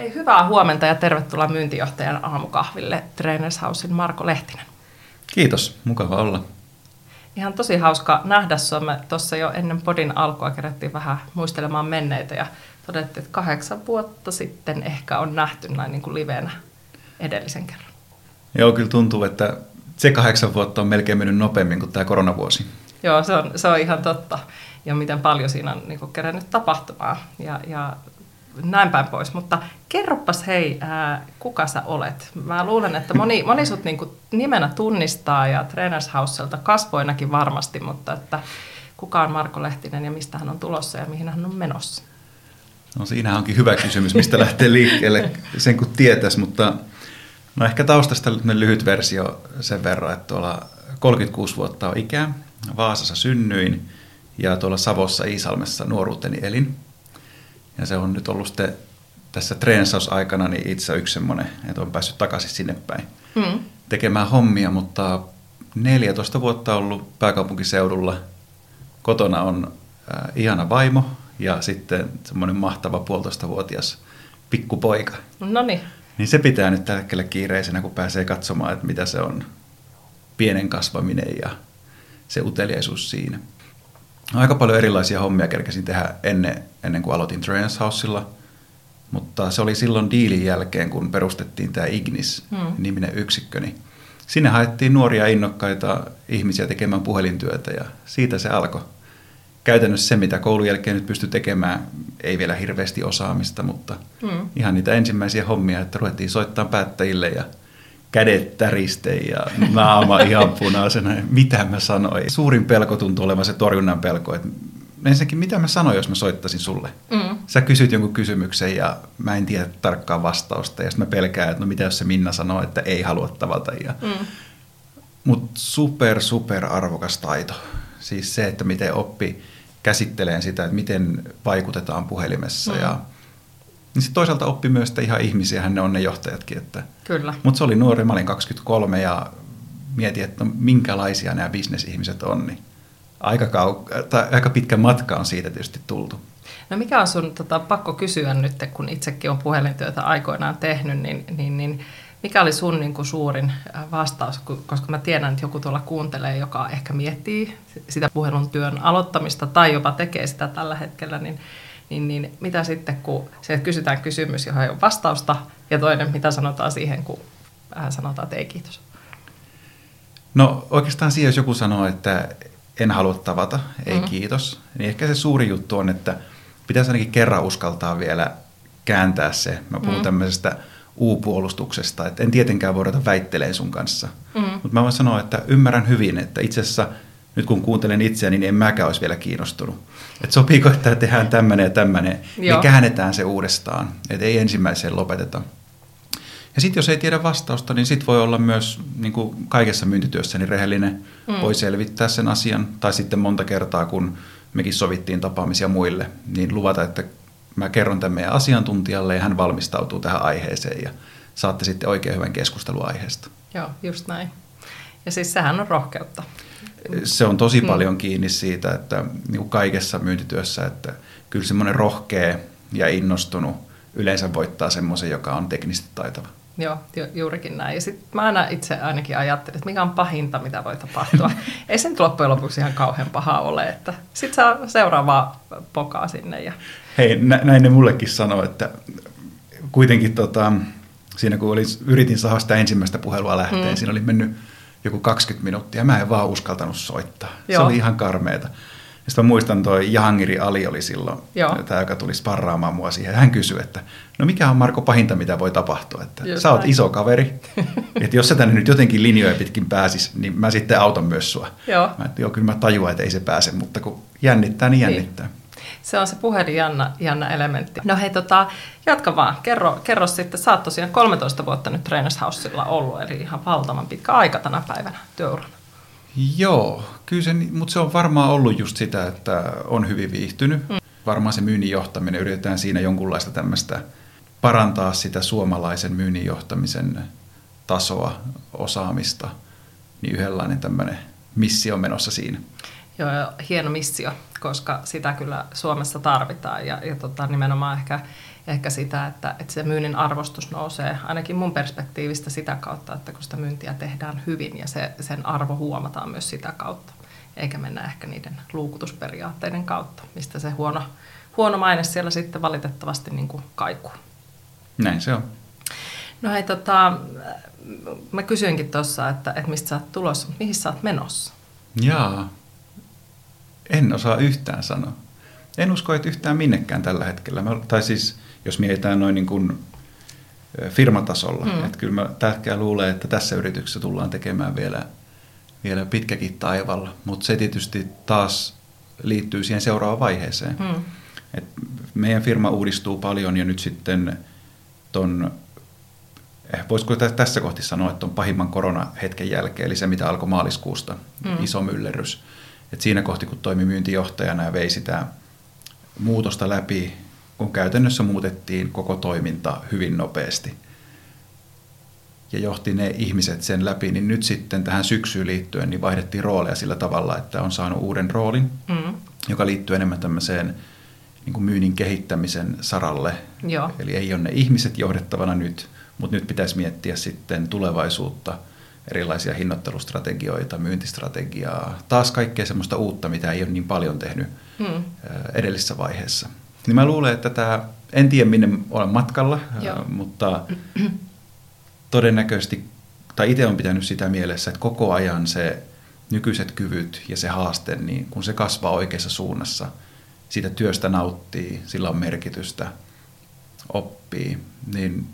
Hei, hyvää huomenta ja tervetuloa myyntijohtajan aamukahville Trainers Housein Marko Lehtinen. Kiitos, mukava olla. Ihan tosi hauska nähdä sinua. Me tuossa jo ennen podin alkua kerättiin vähän muistelemaan menneitä ja todettiin, että kahdeksan vuotta sitten ehkä on nähty näin niin kuin livenä edellisen kerran. Joo, kyllä tuntuu, että se kahdeksan vuotta on melkein mennyt nopeammin kuin tämä koronavuosi. Joo, se on, se on ihan totta. Ja miten paljon siinä on niin kuin, kerännyt tapahtumaa. Ja, ja näin päin pois. Mutta kerropas hei, ää, kuka sä olet? Mä luulen, että moni, moni sut niinku nimenä tunnistaa ja Trainers Houselta kasvoinakin varmasti, mutta että kuka on Marko Lehtinen ja mistä hän on tulossa ja mihin hän on menossa? No siinä onkin hyvä kysymys, mistä lähtee liikkeelle sen kun tietäisi, mutta no ehkä taustasta lyhyt versio sen verran, että tuolla 36 vuotta on ikää, Vaasassa synnyin ja tuolla Savossa Iisalmessa nuoruuteni elin. Ja se on nyt ollut sitten tässä treensausaikana niin itse yksi semmoinen, että on päässyt takaisin sinne päin mm. tekemään hommia, mutta 14 vuotta ollut pääkaupunkiseudulla. Kotona on äh, ihana vaimo ja sitten semmoinen mahtava puolitoistavuotias pikkupoika. No niin. Niin se pitää nyt tällä hetkellä kiireisenä, kun pääsee katsomaan, että mitä se on pienen kasvaminen ja se uteliaisuus siinä. Aika paljon erilaisia hommia kerkesin tehdä ennen, ennen kuin aloitin Trainers Housella, mutta se oli silloin diilin jälkeen, kun perustettiin tämä Ignis-niminen hmm. yksikkö, niin sinne haettiin nuoria innokkaita ihmisiä tekemään puhelintyötä ja siitä se alkoi. Käytännössä se, mitä koulun jälkeen nyt pystyi tekemään, ei vielä hirveästi osaamista, mutta hmm. ihan niitä ensimmäisiä hommia, että ruvettiin soittaa päättäjille ja kädet täriste ja naama ihan punaisena. Mitä mä sanoin? Suurin pelko tuntuu olevan se torjunnan pelko, että ensinnäkin mitä mä sanoin, jos mä soittaisin sulle? Mm. Sä kysyt jonkun kysymyksen ja mä en tiedä tarkkaa vastausta ja sitten mä pelkään, että no mitä jos se Minna sanoo, että ei halua tavata. Ja... Mm. Mutta super, super arvokas taito. Siis se, että miten oppi käsitteleen sitä, että miten vaikutetaan puhelimessa mm. ja niin sitten toisaalta oppi myös, että ihan ihmisiä ne on ne johtajatkin. Että. Kyllä. Mutta se oli nuori, mä olin 23 ja mietin, että no, minkälaisia nämä bisnesihmiset on. Niin aika, kau- tai aika pitkä matka on siitä tietysti tultu. No mikä on sun tota, pakko kysyä nyt, kun itsekin on puhelintyötä aikoinaan tehnyt, niin, niin, niin mikä oli sun niin kuin, suurin äh, vastaus, koska mä tiedän, että joku tuolla kuuntelee, joka ehkä miettii sitä puhelun työn aloittamista tai jopa tekee sitä tällä hetkellä, niin niin, niin mitä sitten, kun se kysytään kysymys, johon ei ole vastausta, ja toinen, mitä sanotaan siihen, kun äh, sanotaan, että ei kiitos? No oikeastaan siihen, jos joku sanoo, että en halua tavata, ei mm-hmm. kiitos, niin ehkä se suuri juttu on, että pitäisi ainakin kerran uskaltaa vielä kääntää se. Mä puhun mm-hmm. tämmöisestä U-puolustuksesta, että en tietenkään voi ruveta väittelemään sun kanssa. Mm-hmm. Mutta mä voin sanoa, että ymmärrän hyvin, että itse asiassa – nyt kun kuuntelen itseäni, niin en mäkään olisi vielä kiinnostunut. Että sopiiko, että tehdään tämmöinen ja tämmöinen, niin käännetään se uudestaan, että ei ensimmäiseen lopeteta. Ja sitten jos ei tiedä vastausta, niin sitten voi olla myös niin kuin kaikessa myyntityössä niin rehellinen, mm. voi selvittää sen asian. Tai sitten monta kertaa, kun mekin sovittiin tapaamisia muille, niin luvata, että mä kerron tämän meidän asiantuntijalle ja hän valmistautuu tähän aiheeseen ja saatte sitten oikein hyvän keskustelun aiheesta. Joo, just näin. Ja siis sehän on rohkeutta se on tosi mm. paljon kiinni siitä, että niin kuin kaikessa myyntityössä, että kyllä semmoinen rohkea ja innostunut yleensä voittaa semmoisen, joka on teknisesti taitava. Joo, juurikin näin. Ja sitten mä aina itse ainakin ajattelin, että mikä on pahinta, mitä voi tapahtua. Ei se nyt loppujen lopuksi ihan kauhean paha ole, että sitten saa seuraavaa pokaa sinne. Ja... Hei, nä- näin ne mullekin sanoo, että kuitenkin tota, siinä kun olin, yritin saada sitä ensimmäistä puhelua lähteen, mm. siinä oli mennyt joku 20 minuuttia. Mä en vaan uskaltanut soittaa. Joo. Se oli ihan karmeeta. Sitten mä muistan toi Jahangiri Ali oli silloin, tämä, joka tuli sparraamaan mua siihen. Hän kysyi, että no mikä on Marko pahinta, mitä voi tapahtua? Että Just sä oot näin. iso kaveri, että jos sä tänne nyt jotenkin linjoja pitkin pääsis, niin mä sitten autan myös sua. Joo. Mä, että joo, kyllä mä tajuan, että ei se pääse, mutta kun jännittää, niin, niin. jännittää. Niin. Se on se puhelin jännä, jännä elementti. No hei, tota, jatka vaan. Kerro, kerro sitten, sä oot tosiaan 13 vuotta nyt Trainers Housella ollut, eli ihan valtavan pitkä aika tänä päivänä työurana. Joo, kyllä se, mutta se on varmaan ollut just sitä, että on hyvin viihtynyt. Mm. Varmaan se myynnin johtaminen, yritetään siinä jonkunlaista tämmöistä parantaa sitä suomalaisen myynnin johtamisen tasoa, osaamista, niin yhdenlainen tämmöinen missio menossa siinä. Joo, hieno missio, koska sitä kyllä Suomessa tarvitaan ja, ja tota, nimenomaan ehkä, ehkä sitä, että, että se myynnin arvostus nousee ainakin mun perspektiivistä sitä kautta, että kun sitä myyntiä tehdään hyvin ja se, sen arvo huomataan myös sitä kautta, eikä mennä ehkä niiden luukutusperiaatteiden kautta, mistä se huono, huono maine siellä sitten valitettavasti niin kuin kaikuu. Näin se on. No hei, tota, mä kysyinkin tuossa, että, että mistä sä oot tulossa, mutta mihin sä oot menossa? Jaa, en osaa yhtään sanoa. En usko, että yhtään minnekään tällä hetkellä. Mä, tai siis, jos mietitään noin niin kuin firmatasolla. Mm. Että kyllä mä tähkään luulen, että tässä yrityksessä tullaan tekemään vielä, vielä pitkäkin taivalla. Mutta se tietysti taas liittyy siihen seuraavaan vaiheeseen. Mm. Et meidän firma uudistuu paljon ja nyt sitten ton, eh, voisiko tässä kohti sanoa, että on pahimman koronahetken jälkeen, eli se mitä alkoi maaliskuusta, mm. iso myllerrys. Et siinä kohti, kun toimi myyntijohtajana ja vei sitä muutosta läpi, kun käytännössä muutettiin koko toiminta hyvin nopeasti ja johti ne ihmiset sen läpi, niin nyt sitten tähän syksyyn liittyen niin vaihdettiin rooleja sillä tavalla, että on saanut uuden roolin, mm. joka liittyy enemmän tämmöiseen niin kuin myynnin kehittämisen saralle. Joo. Eli ei ole ne ihmiset johdettavana nyt, mutta nyt pitäisi miettiä sitten tulevaisuutta, erilaisia hinnoittelustrategioita, myyntistrategiaa, taas kaikkea semmoista uutta, mitä ei ole niin paljon tehnyt hmm. edellisessä vaiheessa. Niin mä luulen, että tämä, en tiedä minne olen matkalla, Joo. mutta todennäköisesti, tai itse on pitänyt sitä mielessä, että koko ajan se nykyiset kyvyt ja se haaste, niin kun se kasvaa oikeassa suunnassa – siitä työstä nauttii, sillä on merkitystä, oppii, niin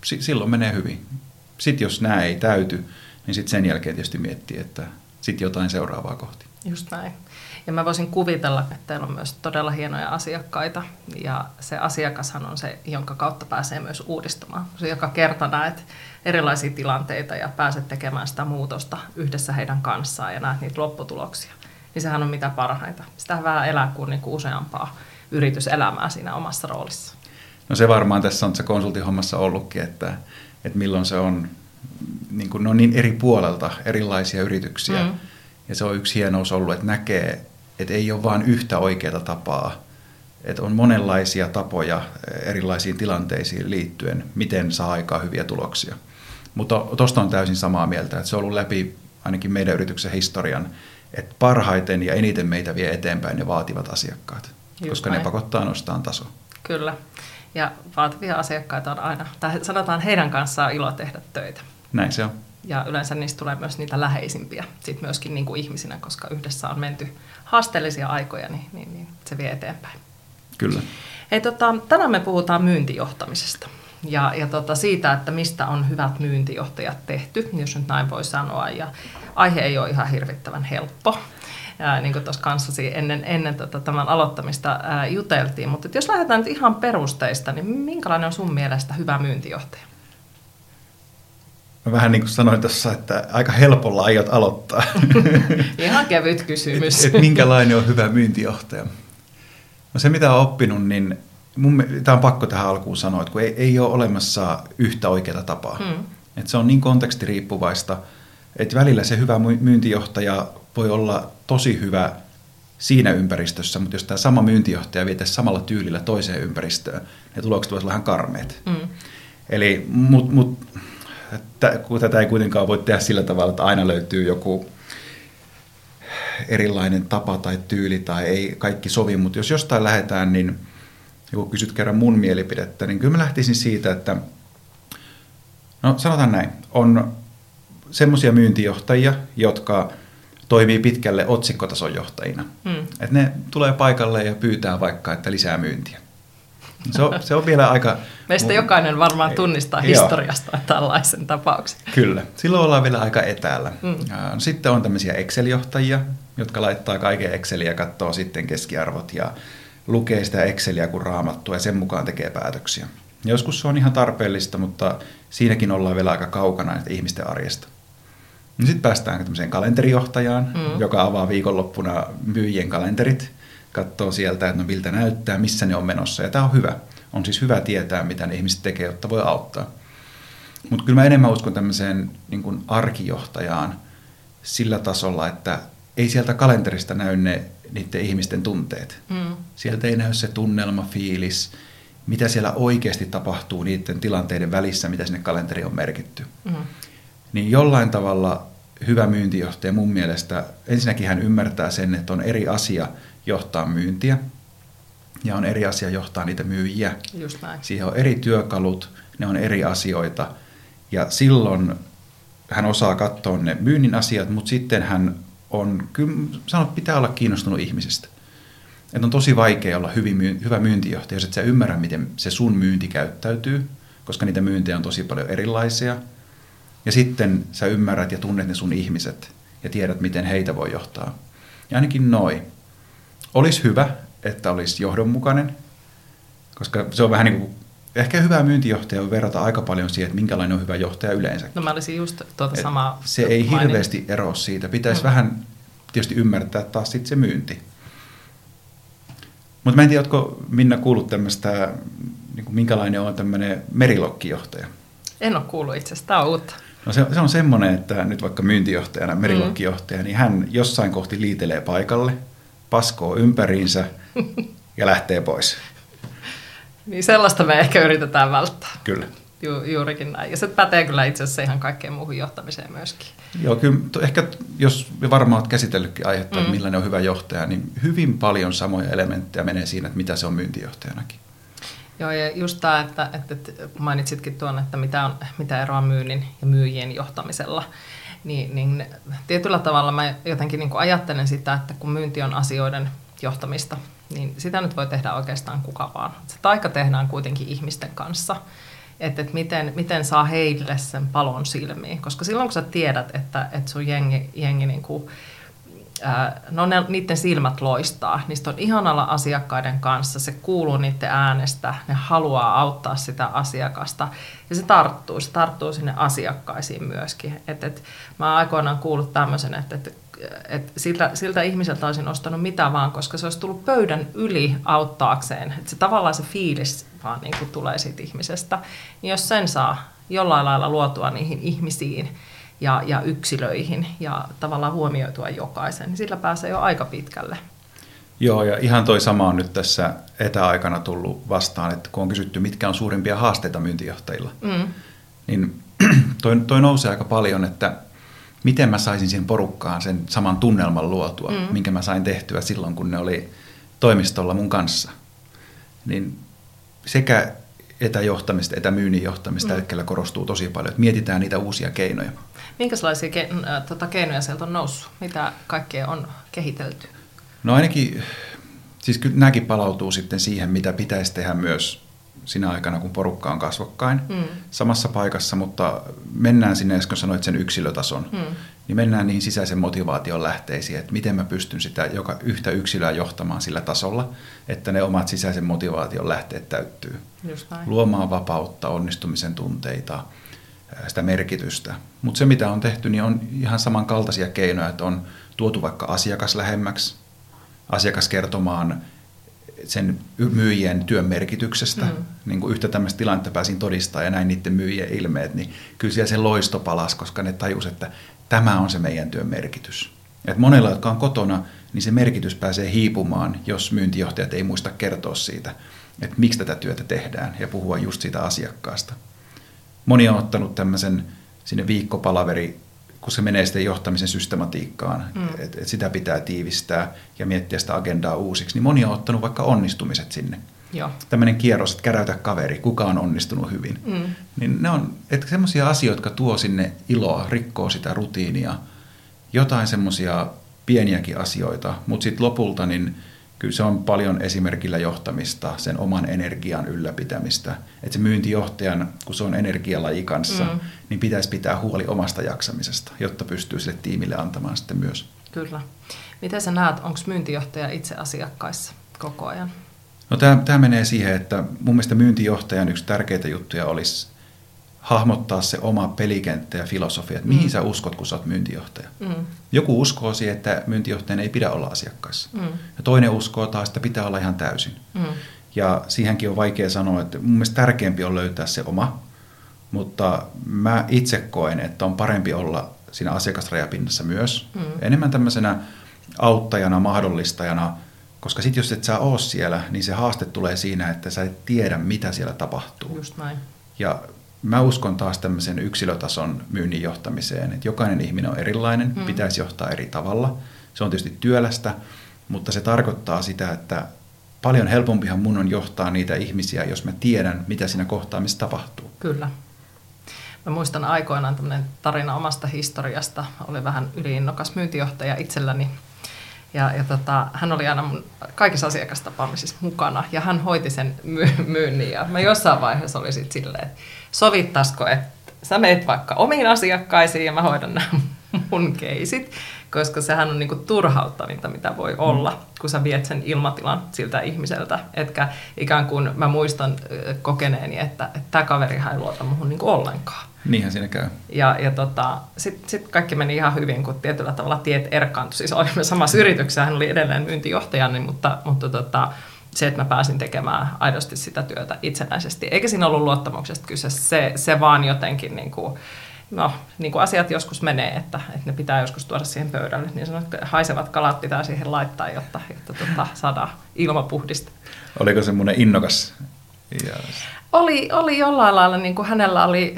silloin menee hyvin. Sitten jos nämä ei täyty, niin sitten sen jälkeen tietysti miettii, että sitten jotain seuraavaa kohti. Just näin. Ja mä voisin kuvitella, että teillä on myös todella hienoja asiakkaita. Ja se asiakashan on se, jonka kautta pääsee myös uudistumaan. Se joka kerta näet erilaisia tilanteita ja pääset tekemään sitä muutosta yhdessä heidän kanssaan ja näet niitä lopputuloksia niin sehän on mitä parhaita. Sitä vähän elää kuin, niin kuin useampaa yrityselämää siinä omassa roolissa. No se varmaan tässä on se konsultihommassa ollutkin, että, että milloin se on niin, kuin, no niin eri puolelta erilaisia yrityksiä. Mm. Ja se on yksi hienous ollut, että näkee, että ei ole vain yhtä oikeaa tapaa, että on monenlaisia tapoja erilaisiin tilanteisiin liittyen, miten saa aikaa hyviä tuloksia. Mutta tuosta on täysin samaa mieltä, että se on ollut läpi ainakin meidän yrityksen historian että parhaiten ja eniten meitä vie eteenpäin ne vaativat asiakkaat, Just koska näin. ne pakottaa nostamaan taso. Kyllä. Ja vaativia asiakkaita on aina, tai sanotaan heidän kanssaan ilo tehdä töitä. Näin se on. Ja yleensä niistä tulee myös niitä läheisimpiä sit myöskin niin kuin ihmisinä, koska yhdessä on menty haasteellisia aikoja, niin, niin, niin se vie eteenpäin. Kyllä. Hei, tota, tänään me puhutaan myyntijohtamisesta ja, ja tota, siitä, että mistä on hyvät myyntijohtajat tehty, jos nyt näin voi sanoa. Ja aihe ei ole ihan hirvittävän helppo. Ja, niin kuin tuossa kanssasi ennen, ennen tota, tämän aloittamista ää, juteltiin. Mutta jos lähdetään nyt ihan perusteista, niin minkälainen on sun mielestä hyvä myyntijohtaja? Mä vähän niin kuin sanoin tuossa, että aika helpolla aiot aloittaa. ihan kevyt kysymys. et, et minkälainen on hyvä myyntijohtaja? No se mitä olen oppinut, niin mun, tämä on pakko tähän alkuun sanoa, että kun ei, ei ole olemassa yhtä oikeaa tapaa. Mm. Että se on niin kontekstiriippuvaista, että välillä se hyvä myyntijohtaja voi olla tosi hyvä siinä ympäristössä, mutta jos tämä sama myyntijohtaja vietäisi samalla tyylillä toiseen ympäristöön, ne tulokset voisivat olla ihan karmeet. Mm. Eli, mut, mut, että, kun tätä ei kuitenkaan voi tehdä sillä tavalla, että aina löytyy joku erilainen tapa tai tyyli tai ei kaikki sovi, mutta jos jostain lähdetään, niin – kun kysyt kerran mun mielipidettä, niin kyllä mä lähtisin siitä, että no sanotaan näin, on semmoisia myyntijohtajia, jotka toimii pitkälle otsikkotason johtajina. Mm. Että ne tulee paikalle ja pyytää vaikka, että lisää myyntiä. Se on, se on vielä aika... Meistä mun, jokainen varmaan tunnistaa ei, historiasta joo. tällaisen tapauksen. Kyllä. Silloin ollaan vielä aika etäällä. Mm. Sitten on tämmöisiä Excel-johtajia, jotka laittaa kaiken Exceliä ja katsoo sitten keskiarvot ja lukee sitä Exceliä kuin raamattua ja sen mukaan tekee päätöksiä. Joskus se on ihan tarpeellista, mutta siinäkin ollaan vielä aika kaukana ihmisten arjesta. No sitten päästään tämmöiseen kalenterijohtajaan, mm. joka avaa viikonloppuna myyjien kalenterit, katsoo sieltä, että no miltä näyttää, missä ne on menossa. Ja tämä on hyvä. On siis hyvä tietää, mitä ne ihmiset tekee, jotta voi auttaa. Mutta kyllä mä enemmän uskon tämmöiseen niin kuin arkijohtajaan sillä tasolla, että ei sieltä kalenterista näy ne niiden ihmisten tunteet. Mm. Sieltä ei näy se tunnelma, fiilis, mitä siellä oikeasti tapahtuu niiden tilanteiden välissä, mitä sinne kalenteriin on merkitty. Mm. Niin jollain tavalla hyvä myyntijohtaja mun mielestä, ensinnäkin hän ymmärtää sen, että on eri asia johtaa myyntiä ja on eri asia johtaa niitä myyjiä. Just näin. Siihen on eri työkalut, ne on eri asioita ja silloin hän osaa katsoa ne myynnin asiat, mutta sitten hän on, kyllä sanot, pitää olla kiinnostunut ihmisestä. Että on tosi vaikea olla hyvin, hyvä myyntijohtaja, jos et sä ymmärrä, miten se sun myynti käyttäytyy, koska niitä myyntejä on tosi paljon erilaisia. Ja sitten sä ymmärrät ja tunnet ne sun ihmiset ja tiedät, miten heitä voi johtaa. Ja ainakin noin. Olisi hyvä, että olisi johdonmukainen, koska se on vähän niin kuin, ehkä hyvä myyntijohtaja on verrata aika paljon siihen, että minkälainen on hyvä johtaja yleensä. No mä olisin just tuota samaa. Se ei mainin. hirveästi eroa siitä. Pitäisi mm. vähän tietysti ymmärtää taas sitten se myynti. Mutta mä en tiedä, oletko Minna kuullut tämmöistä, niin minkälainen on tämmöinen merilokkijohtaja? En ole kuullut itse asiassa, tämä on uutta. No se, se on semmoinen, että nyt vaikka myyntijohtajana, merilokkijohtaja, mm. niin hän jossain kohti liitelee paikalle, paskoo ympäriinsä ja lähtee pois. Niin sellaista me ehkä yritetään välttää. Kyllä. Ju, juurikin näin. Ja se pätee kyllä itse asiassa ihan kaikkeen muuhun johtamiseen myöskin. Joo, kyllä ehkä jos varmaan olet käsitellytkin aihetta, mm. millainen on hyvä johtaja, niin hyvin paljon samoja elementtejä menee siinä, että mitä se on myyntijohtajanakin. Joo, ja just tämä, että, että, mainitsitkin tuon, että mitä, on, mitä eroa myynnin ja myyjien johtamisella, niin, niin tietyllä tavalla mä jotenkin niin ajattelen sitä, että kun myynti on asioiden johtamista, niin sitä nyt voi tehdä oikeastaan kuka vaan. Se taika tehdään kuitenkin ihmisten kanssa että, että miten, miten saa heille sen palon silmiin. Koska silloin kun sä tiedät, että, että sun jengi, jengi niin kuin, no ne, niiden silmät loistaa, niistä on ihanalla asiakkaiden kanssa, se kuuluu niiden äänestä, ne haluaa auttaa sitä asiakasta ja se tarttuu, se tarttuu sinne asiakkaisiin myöskin. Et, et, mä aikoinaan kuullut tämmöisen, että, että et siltä, siltä ihmiseltä olisin ostanut mitä vaan, koska se olisi tullut pöydän yli auttaakseen. Että se tavallaan se fiilis vaan niin kuin tulee siitä ihmisestä. Niin jos sen saa jollain lailla luotua niihin ihmisiin ja, ja yksilöihin ja tavallaan huomioitua jokaisen, niin sillä pääsee jo aika pitkälle. Joo, ja ihan toi sama on nyt tässä etäaikana tullut vastaan, että kun on kysytty, mitkä on suurimpia haasteita myyntijohtajilla, mm. niin toi, toi nousee aika paljon, että miten mä saisin siihen porukkaan sen saman tunnelman luotua, mm. minkä mä sain tehtyä silloin, kun ne oli toimistolla mun kanssa. Niin sekä etäjohtamista, etämyynnin johtamista mm. korostuu tosi paljon, että mietitään niitä uusia keinoja. Minkälaisia ke- äh, tota, keinoja sieltä on noussut? Mitä kaikkea on kehitelty? No ainakin, siis kyllä nämäkin palautuu sitten siihen, mitä pitäisi tehdä myös sinä aikana, kun porukka on kasvokkain mm. samassa paikassa, mutta mennään sinne, kun sanoit sen yksilötason, mm. niin mennään niihin sisäisen motivaation lähteisiin, että miten mä pystyn sitä joka yhtä yksilöä johtamaan sillä tasolla, että ne omat sisäisen motivaation lähteet täyttyy. Luomaan vapautta, onnistumisen tunteita, sitä merkitystä. Mutta se, mitä on tehty, niin on ihan samankaltaisia keinoja, että on tuotu vaikka asiakas lähemmäksi, asiakas kertomaan sen myyjien työn merkityksestä. Mm. Niin kuin yhtä tämmöistä tilannetta pääsin todistaa ja näin niiden myyjien ilmeet, niin kyllä siellä se loisto palasi, koska ne tajus, että tämä on se meidän työn merkitys. Et monella, jotka on kotona, niin se merkitys pääsee hiipumaan, jos myyntijohtajat ei muista kertoa siitä, että miksi tätä työtä tehdään ja puhua just siitä asiakkaasta. Moni on ottanut tämmöisen sinne viikkopalaveri kun se menee sitten johtamisen systematiikkaan, mm. että et sitä pitää tiivistää ja miettiä sitä agendaa uusiksi, niin moni on ottanut vaikka onnistumiset sinne. Joo. Tämmöinen kierros, että käräytä kaveri, kuka on onnistunut hyvin. Mm. Niin ne on semmoisia asioita, jotka tuo sinne iloa, rikkoo sitä rutiinia, jotain semmoisia pieniäkin asioita, mutta sitten lopulta niin kyllä se on paljon esimerkillä johtamista, sen oman energian ylläpitämistä. Että se myyntijohtajan, kun se on energialaji kanssa, mm. niin pitäisi pitää huoli omasta jaksamisesta, jotta pystyy sille tiimille antamaan sitten myös Kyllä. Miten sä näet, onko myyntijohtaja itse asiakkaissa koko ajan? No tämä, tämä menee siihen, että mun mielestä myyntijohtajan yksi tärkeitä juttuja olisi hahmottaa se oma pelikenttä ja filosofia, että mihin mm. sä uskot, kun sä oot myyntijohtaja. Mm. Joku uskoo siihen, että myyntijohtajan ei pidä olla asiakkaissa. Mm. Ja toinen uskoo taas, että pitää olla ihan täysin. Mm. Ja siihenkin on vaikea sanoa, että mun mielestä tärkeämpi on löytää se oma, mutta mä itse koen, että on parempi olla siinä asiakasrajapinnassa myös. Mm. Enemmän tämmöisenä auttajana, mahdollistajana, koska sitten jos et sä oo siellä, niin se haaste tulee siinä, että sä et tiedä, mitä siellä tapahtuu. Just näin. Ja mä uskon taas tämmöisen yksilötason myynnin johtamiseen, että jokainen ihminen on erilainen, mm. pitäisi johtaa eri tavalla. Se on tietysti työlästä, mutta se tarkoittaa sitä, että paljon helpompihan mun on johtaa niitä ihmisiä, jos mä tiedän, mitä siinä kohtaamissa tapahtuu. Kyllä. Mä muistan aikoinaan tämmöinen tarina omasta historiasta. Oli vähän yliinnokas myyntijohtaja itselläni. Ja, ja tota, hän oli aina mun kaikissa asiakastapaamisissa mukana ja hän hoiti sen my- myynnin. Ja mä jossain vaiheessa oli sitten silleen, että sovittaisiko, että sä meet vaikka omiin asiakkaisiin ja mä hoidan nämä mun keisit koska sehän on niinku turhauttavinta, mitä voi mm. olla, kun sä viet sen ilmatilan siltä ihmiseltä. Etkä ikään kuin mä muistan kokeneeni, että, tämä kaveri ei luota muhun niinku ollenkaan. Niinhän siinä käy. Ja, ja tota, sitten sit kaikki meni ihan hyvin, kun tietyllä tavalla tiet erkaantui. Siis olimme samassa yrityksessä, hän oli edelleen myyntijohtajani, mutta, mutta tota, se, että mä pääsin tekemään aidosti sitä työtä itsenäisesti. Eikä siinä ollut luottamuksesta kyse, se, se vaan jotenkin niin kuin, no, niin kuin asiat joskus menee, että, että ne pitää joskus tuoda siihen pöydälle. Niin sanot, että haisevat kalat pitää siihen laittaa, jotta, jotta tuota, saadaan ilma puhdista. Oliko semmoinen innokas? Yes. Oli, oli jollain lailla, niin kuin hänellä oli,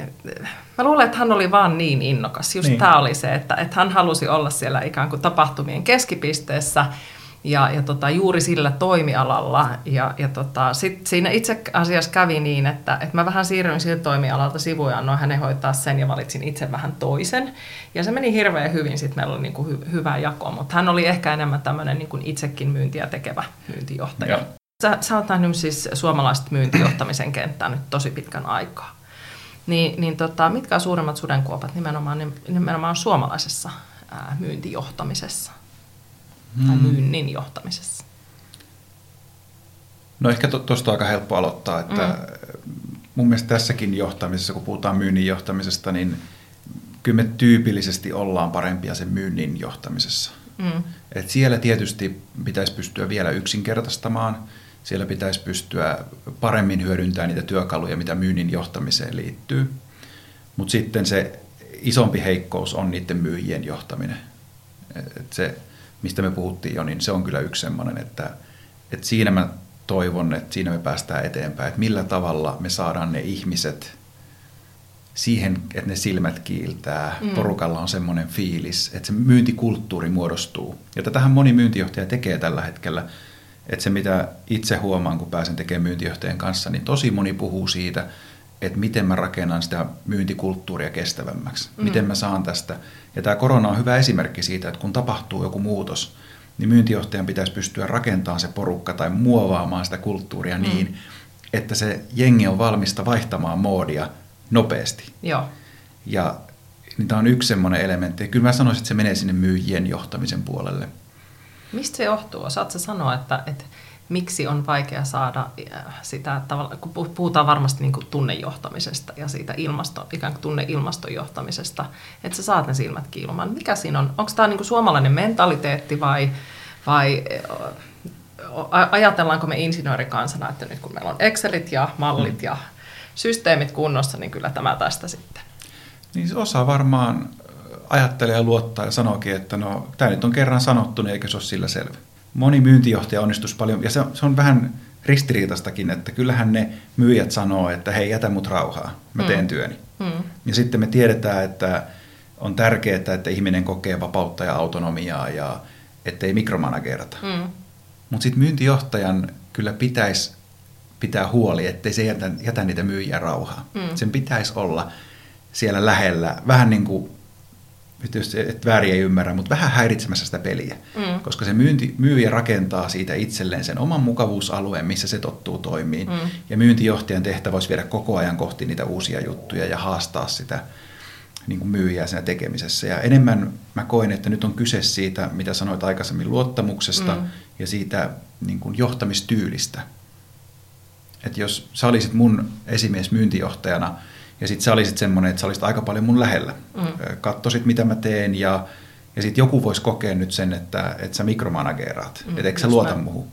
mä luulen, että hän oli vaan niin innokas. Just niin. tämä oli se, että, että hän halusi olla siellä ikään kuin tapahtumien keskipisteessä – ja, ja tota, juuri sillä toimialalla. Ja, ja tota, sit siinä itse asiassa kävi niin, että, että mä vähän siirryin siltä toimialalta sivuun ja annoin hänen hoitaa sen ja valitsin itse vähän toisen. Ja se meni hirveän hyvin, sitten meillä oli niin kuin hy, hyvä jako, mutta hän oli ehkä enemmän tämmöinen niin kuin itsekin myyntiä tekevä myyntijohtaja. Sä, sä oot nähnyt siis suomalaista myyntijohtamisen kenttää nyt tosi pitkän aikaa. Niin, niin tota, mitkä on suuremmat sudenkuopat nimenomaan, nimenomaan suomalaisessa ää, myyntijohtamisessa? Tai mm. myynnin johtamisessa? No ehkä tuosta on aika helppo aloittaa, että mm. mun mielestä tässäkin johtamisessa, kun puhutaan myynnin johtamisesta, niin kyllä me tyypillisesti ollaan parempia sen myynnin johtamisessa. Mm. Et siellä tietysti pitäisi pystyä vielä yksinkertaistamaan, siellä pitäisi pystyä paremmin hyödyntämään niitä työkaluja, mitä myynnin johtamiseen liittyy. Mutta sitten se isompi heikkous on niiden myyjien johtaminen. Et se, mistä me puhuttiin jo, niin se on kyllä yksi semmoinen, että, että siinä mä toivon, että siinä me päästään eteenpäin, että millä tavalla me saadaan ne ihmiset siihen, että ne silmät kiiltää, mm. porukalla on semmoinen fiilis, että se myyntikulttuuri muodostuu. Ja tätähän moni myyntijohtaja tekee tällä hetkellä, että se mitä itse huomaan, kun pääsen tekemään myyntijohtajan kanssa, niin tosi moni puhuu siitä, että miten mä rakennan sitä myyntikulttuuria kestävämmäksi, mm. miten mä saan tästä. Ja tämä korona on hyvä esimerkki siitä, että kun tapahtuu joku muutos, niin myyntijohtajan pitäisi pystyä rakentamaan se porukka tai muovaamaan sitä kulttuuria mm. niin, että se jengi on valmista vaihtamaan moodia nopeasti. Joo. Ja niin tämä on yksi semmoinen elementti. Ja kyllä mä sanoisin, että se menee sinne myyjien johtamisen puolelle. Mistä se johtuu? Osaatko sanoa, että, että miksi on vaikea saada äh, sitä, kun puhutaan varmasti niin kuin tunnejohtamisesta ja siitä ilmasto, ikään kuin tunneilmastojohtamisesta, että sä saat ne silmät kiilumaan. Mikä siinä on? Onko tämä niin kuin suomalainen mentaliteetti vai, vai ajatellaanko me insinöörikansana, että nyt kun meillä on Excelit ja mallit ja systeemit kunnossa, niin kyllä tämä tästä sitten. Niin osa varmaan ajattelee ja luottaa ja sanookin, että no tämä nyt on kerran sanottu, niin eikö se ole sillä selvä moni myyntijohtaja onnistus paljon, ja se, se on vähän ristiriitastakin, että kyllähän ne myyjät sanoo, että hei, jätä mut rauhaa, mä teen mm. työni. Mm. Ja sitten me tiedetään, että on tärkeää, että ihminen kokee vapautta ja autonomiaa ja ettei mikromanagerata. Mm. Mutta sitten myyntijohtajan kyllä pitäisi pitää huoli, ettei se jätä, jätä niitä myyjiä rauhaa. Mm. Sen pitäisi olla siellä lähellä, vähän niin kuin tietysti et väärin ei ymmärrä, mutta vähän häiritsemässä sitä peliä. Mm. Koska se myynti, myyjä rakentaa siitä itselleen sen oman mukavuusalueen, missä se tottuu toimiin. Mm. Ja myyntijohtajan tehtävä olisi viedä koko ajan kohti niitä uusia juttuja ja haastaa sitä, niin kuin myyjää siinä tekemisessä. Ja enemmän mä koen, että nyt on kyse siitä, mitä sanoit aikaisemmin, luottamuksesta mm. ja siitä niin kuin johtamistyylistä. Että jos sä olisit mun esimies myyntijohtajana ja sitten sä olisit semmoinen, että sä olisit aika paljon mun lähellä. Mm. Kattosit, mitä mä teen ja, ja sitten joku voisi kokea nyt sen, että, että sä mikromanageeraat, mm, että eikö sä luota muuhun.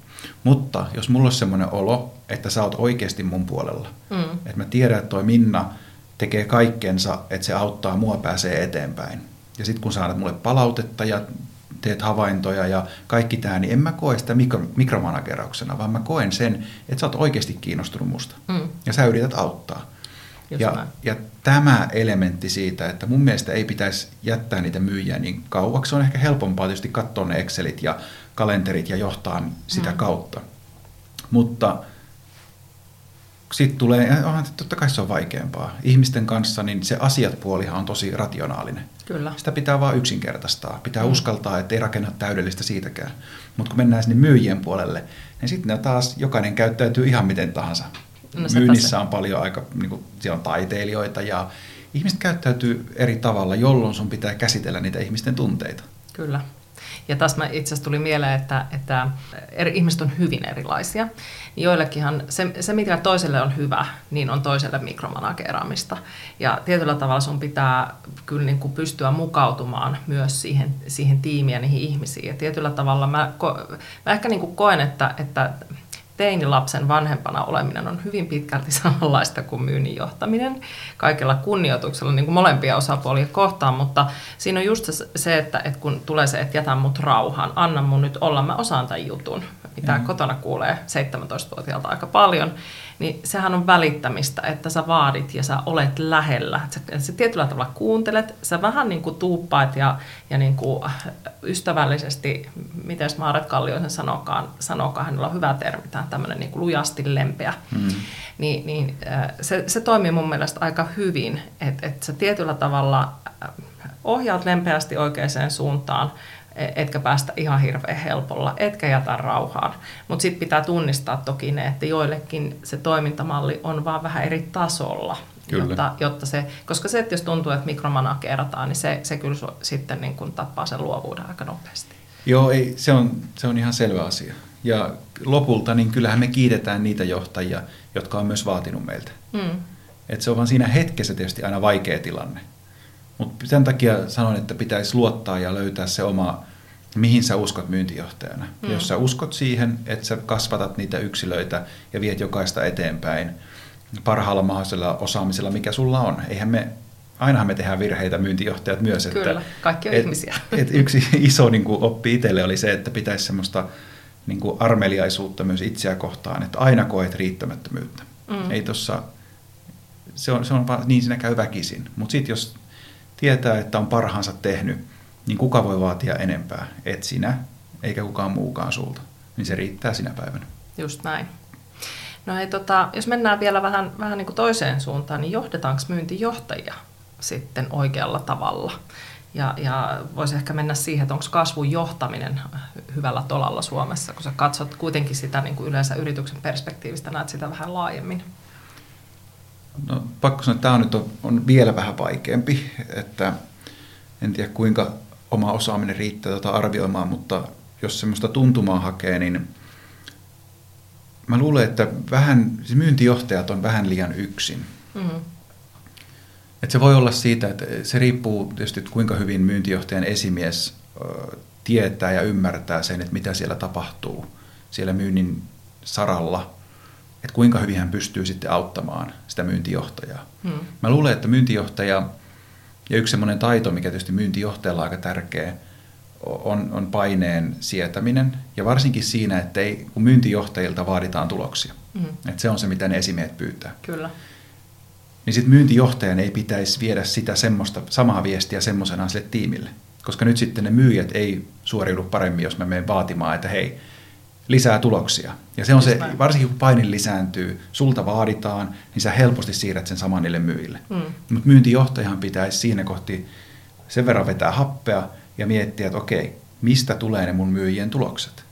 Mutta jos mulla olisi semmoinen olo, että sä oot oikeasti mun puolella, mm. että mä tiedän, että toi Minna tekee kaikkensa, että se auttaa mua pääsee eteenpäin. Ja sitten kun saat mulle palautetta ja teet havaintoja ja kaikki tämä, niin en mä koe sitä mikro, mikromanagerauksena, vaan mä koen sen, että sä oot oikeasti kiinnostunut musta. Mm. Ja sä yrität auttaa. Ja, ja tämä elementti siitä, että mun mielestä ei pitäisi jättää niitä myyjiä niin kauaksi. on ehkä helpompaa tietysti katsoa ne Excelit ja kalenterit ja johtaa sitä mm. kautta. Mutta sitten tulee, ja totta kai se on vaikeampaa. Ihmisten kanssa niin se asiat puolihan on tosi rationaalinen. Kyllä. Sitä pitää vaan yksinkertaistaa. Pitää mm. uskaltaa, että ei rakenna täydellistä siitäkään. Mutta kun mennään sinne myyjien puolelle, niin sitten taas jokainen käyttäytyy ihan miten tahansa. No, Myynnissä on paljon aika, niin kuin, siellä on taiteilijoita ja ihmiset käyttäytyy eri tavalla, jolloin sun pitää käsitellä niitä ihmisten tunteita. Kyllä. Ja mä itse asiassa tuli mieleen, että, että eri, ihmiset on hyvin erilaisia. Joillekinhan se, se, mikä toiselle on hyvä, niin on toiselle mikromanageeraamista. Ja tietyllä tavalla sun pitää kyllä niin kuin pystyä mukautumaan myös siihen, siihen tiimiin ja niihin ihmisiin. Ja tietyllä tavalla mä, mä ehkä niin kuin koen, että, että teinilapsen vanhempana oleminen on hyvin pitkälti samanlaista kuin myynnin johtaminen kaikella kunnioituksella niin kuin molempia osapuolia kohtaan, mutta siinä on just se, että, että kun tulee se, että jätä mut rauhaan, anna mun nyt olla, mä osaan tämän jutun, mitä mm-hmm. kotona kuulee 17-vuotiaalta aika paljon, niin sehän on välittämistä, että sä vaadit ja sä olet lähellä. Sä, sä tietyllä tavalla kuuntelet, sä vähän niin kuin tuuppaat ja, ja niin kuin ystävällisesti, miten Maaret Kallioisen sanokaan, sanokaan, hänellä on hyvä termi, tämä tämmöinen niin kuin lujasti lempeä. Mm. Niin, niin se, se toimii mun mielestä aika hyvin, että, että sä tietyllä tavalla ohjaat lempeästi oikeaan suuntaan, etkä päästä ihan hirveän helpolla, etkä jätä rauhaan. Mutta sitten pitää tunnistaa toki ne, että joillekin se toimintamalli on vaan vähän eri tasolla. Kyllä. Jotta, jotta se, koska se, että jos tuntuu, että mikromanageerataan, niin se, se kyllä sitten niin kuin tappaa sen luovuuden aika nopeasti. Joo, ei, se, on, se on ihan selvä asia. Ja lopulta niin kyllähän me kiitetään niitä johtajia, jotka on myös vaatinut meiltä. Mm. Et se on vaan siinä hetkessä tietysti aina vaikea tilanne. Mutta sen takia sanon, että pitäisi luottaa ja löytää se oma, mihin sä uskot myyntijohtajana. Mm. Jos sä uskot siihen, että sä kasvatat niitä yksilöitä ja viet jokaista eteenpäin parhaalla mahdollisella osaamisella, mikä sulla on. Eihän me, ainahan me tehdään virheitä myyntijohtajat myös. Kyllä, että, kaikki on et, ihmisiä. Et yksi iso niin kuin, oppi itselle oli se, että pitäisi semmoista niin kuin armeliaisuutta myös itseä kohtaan, että aina koet riittämättömyyttä. Mm. Ei tossa, se on, se on vaan, niin siinä käy väkisin. Mutta sitten jos tietää, että on parhaansa tehnyt, niin kuka voi vaatia enempää? Et sinä, eikä kukaan muukaan sulta. Niin se riittää sinä päivänä. Just näin. No hei, tota, jos mennään vielä vähän, vähän niin kuin toiseen suuntaan, niin johdetaanko myyntijohtajia sitten oikealla tavalla? Ja, ja voisi ehkä mennä siihen, että onko kasvun johtaminen hyvällä tolalla Suomessa, kun sä katsot kuitenkin sitä niin kuin yleensä yrityksen perspektiivistä, näet sitä vähän laajemmin. No, pakko sanoa, että tämä on nyt on, on vielä vähän vaikeampi, että en tiedä kuinka oma osaaminen riittää tuota arvioimaan, mutta jos semmoista tuntumaa hakee, niin mä luulen, että vähän, siis myyntijohtajat on vähän liian yksin. Mm-hmm. Et se voi olla siitä, että se riippuu tietysti, että kuinka hyvin myyntijohtajan esimies ö, tietää ja ymmärtää sen, että mitä siellä tapahtuu siellä myynnin saralla – että kuinka hyvin hän pystyy sitten auttamaan sitä myyntijohtajaa. Hmm. Mä luulen, että myyntijohtaja, ja yksi semmoinen taito, mikä tietysti myyntijohtajalla on aika tärkeä, on, on paineen sietäminen. Ja varsinkin siinä, että ei, kun myyntijohtajilta vaaditaan tuloksia. Hmm. Että se on se, mitä ne esimiehet pyytää. Kyllä. Niin sitten myyntijohtajan ei pitäisi viedä sitä semmoista, samaa viestiä semmoisenaan sille tiimille. Koska nyt sitten ne myyjät ei suoriudu paremmin, jos mä menen vaatimaan, että hei, lisää tuloksia. Ja se on se, varsinkin kun paine lisääntyy, sulta vaaditaan, niin sä helposti siirrät sen saman niille myyjille. Mm. Mutta myyntijohtajan pitäisi siinä kohti sen verran vetää happea ja miettiä, että okei, mistä tulee ne mun myyjien tulokset.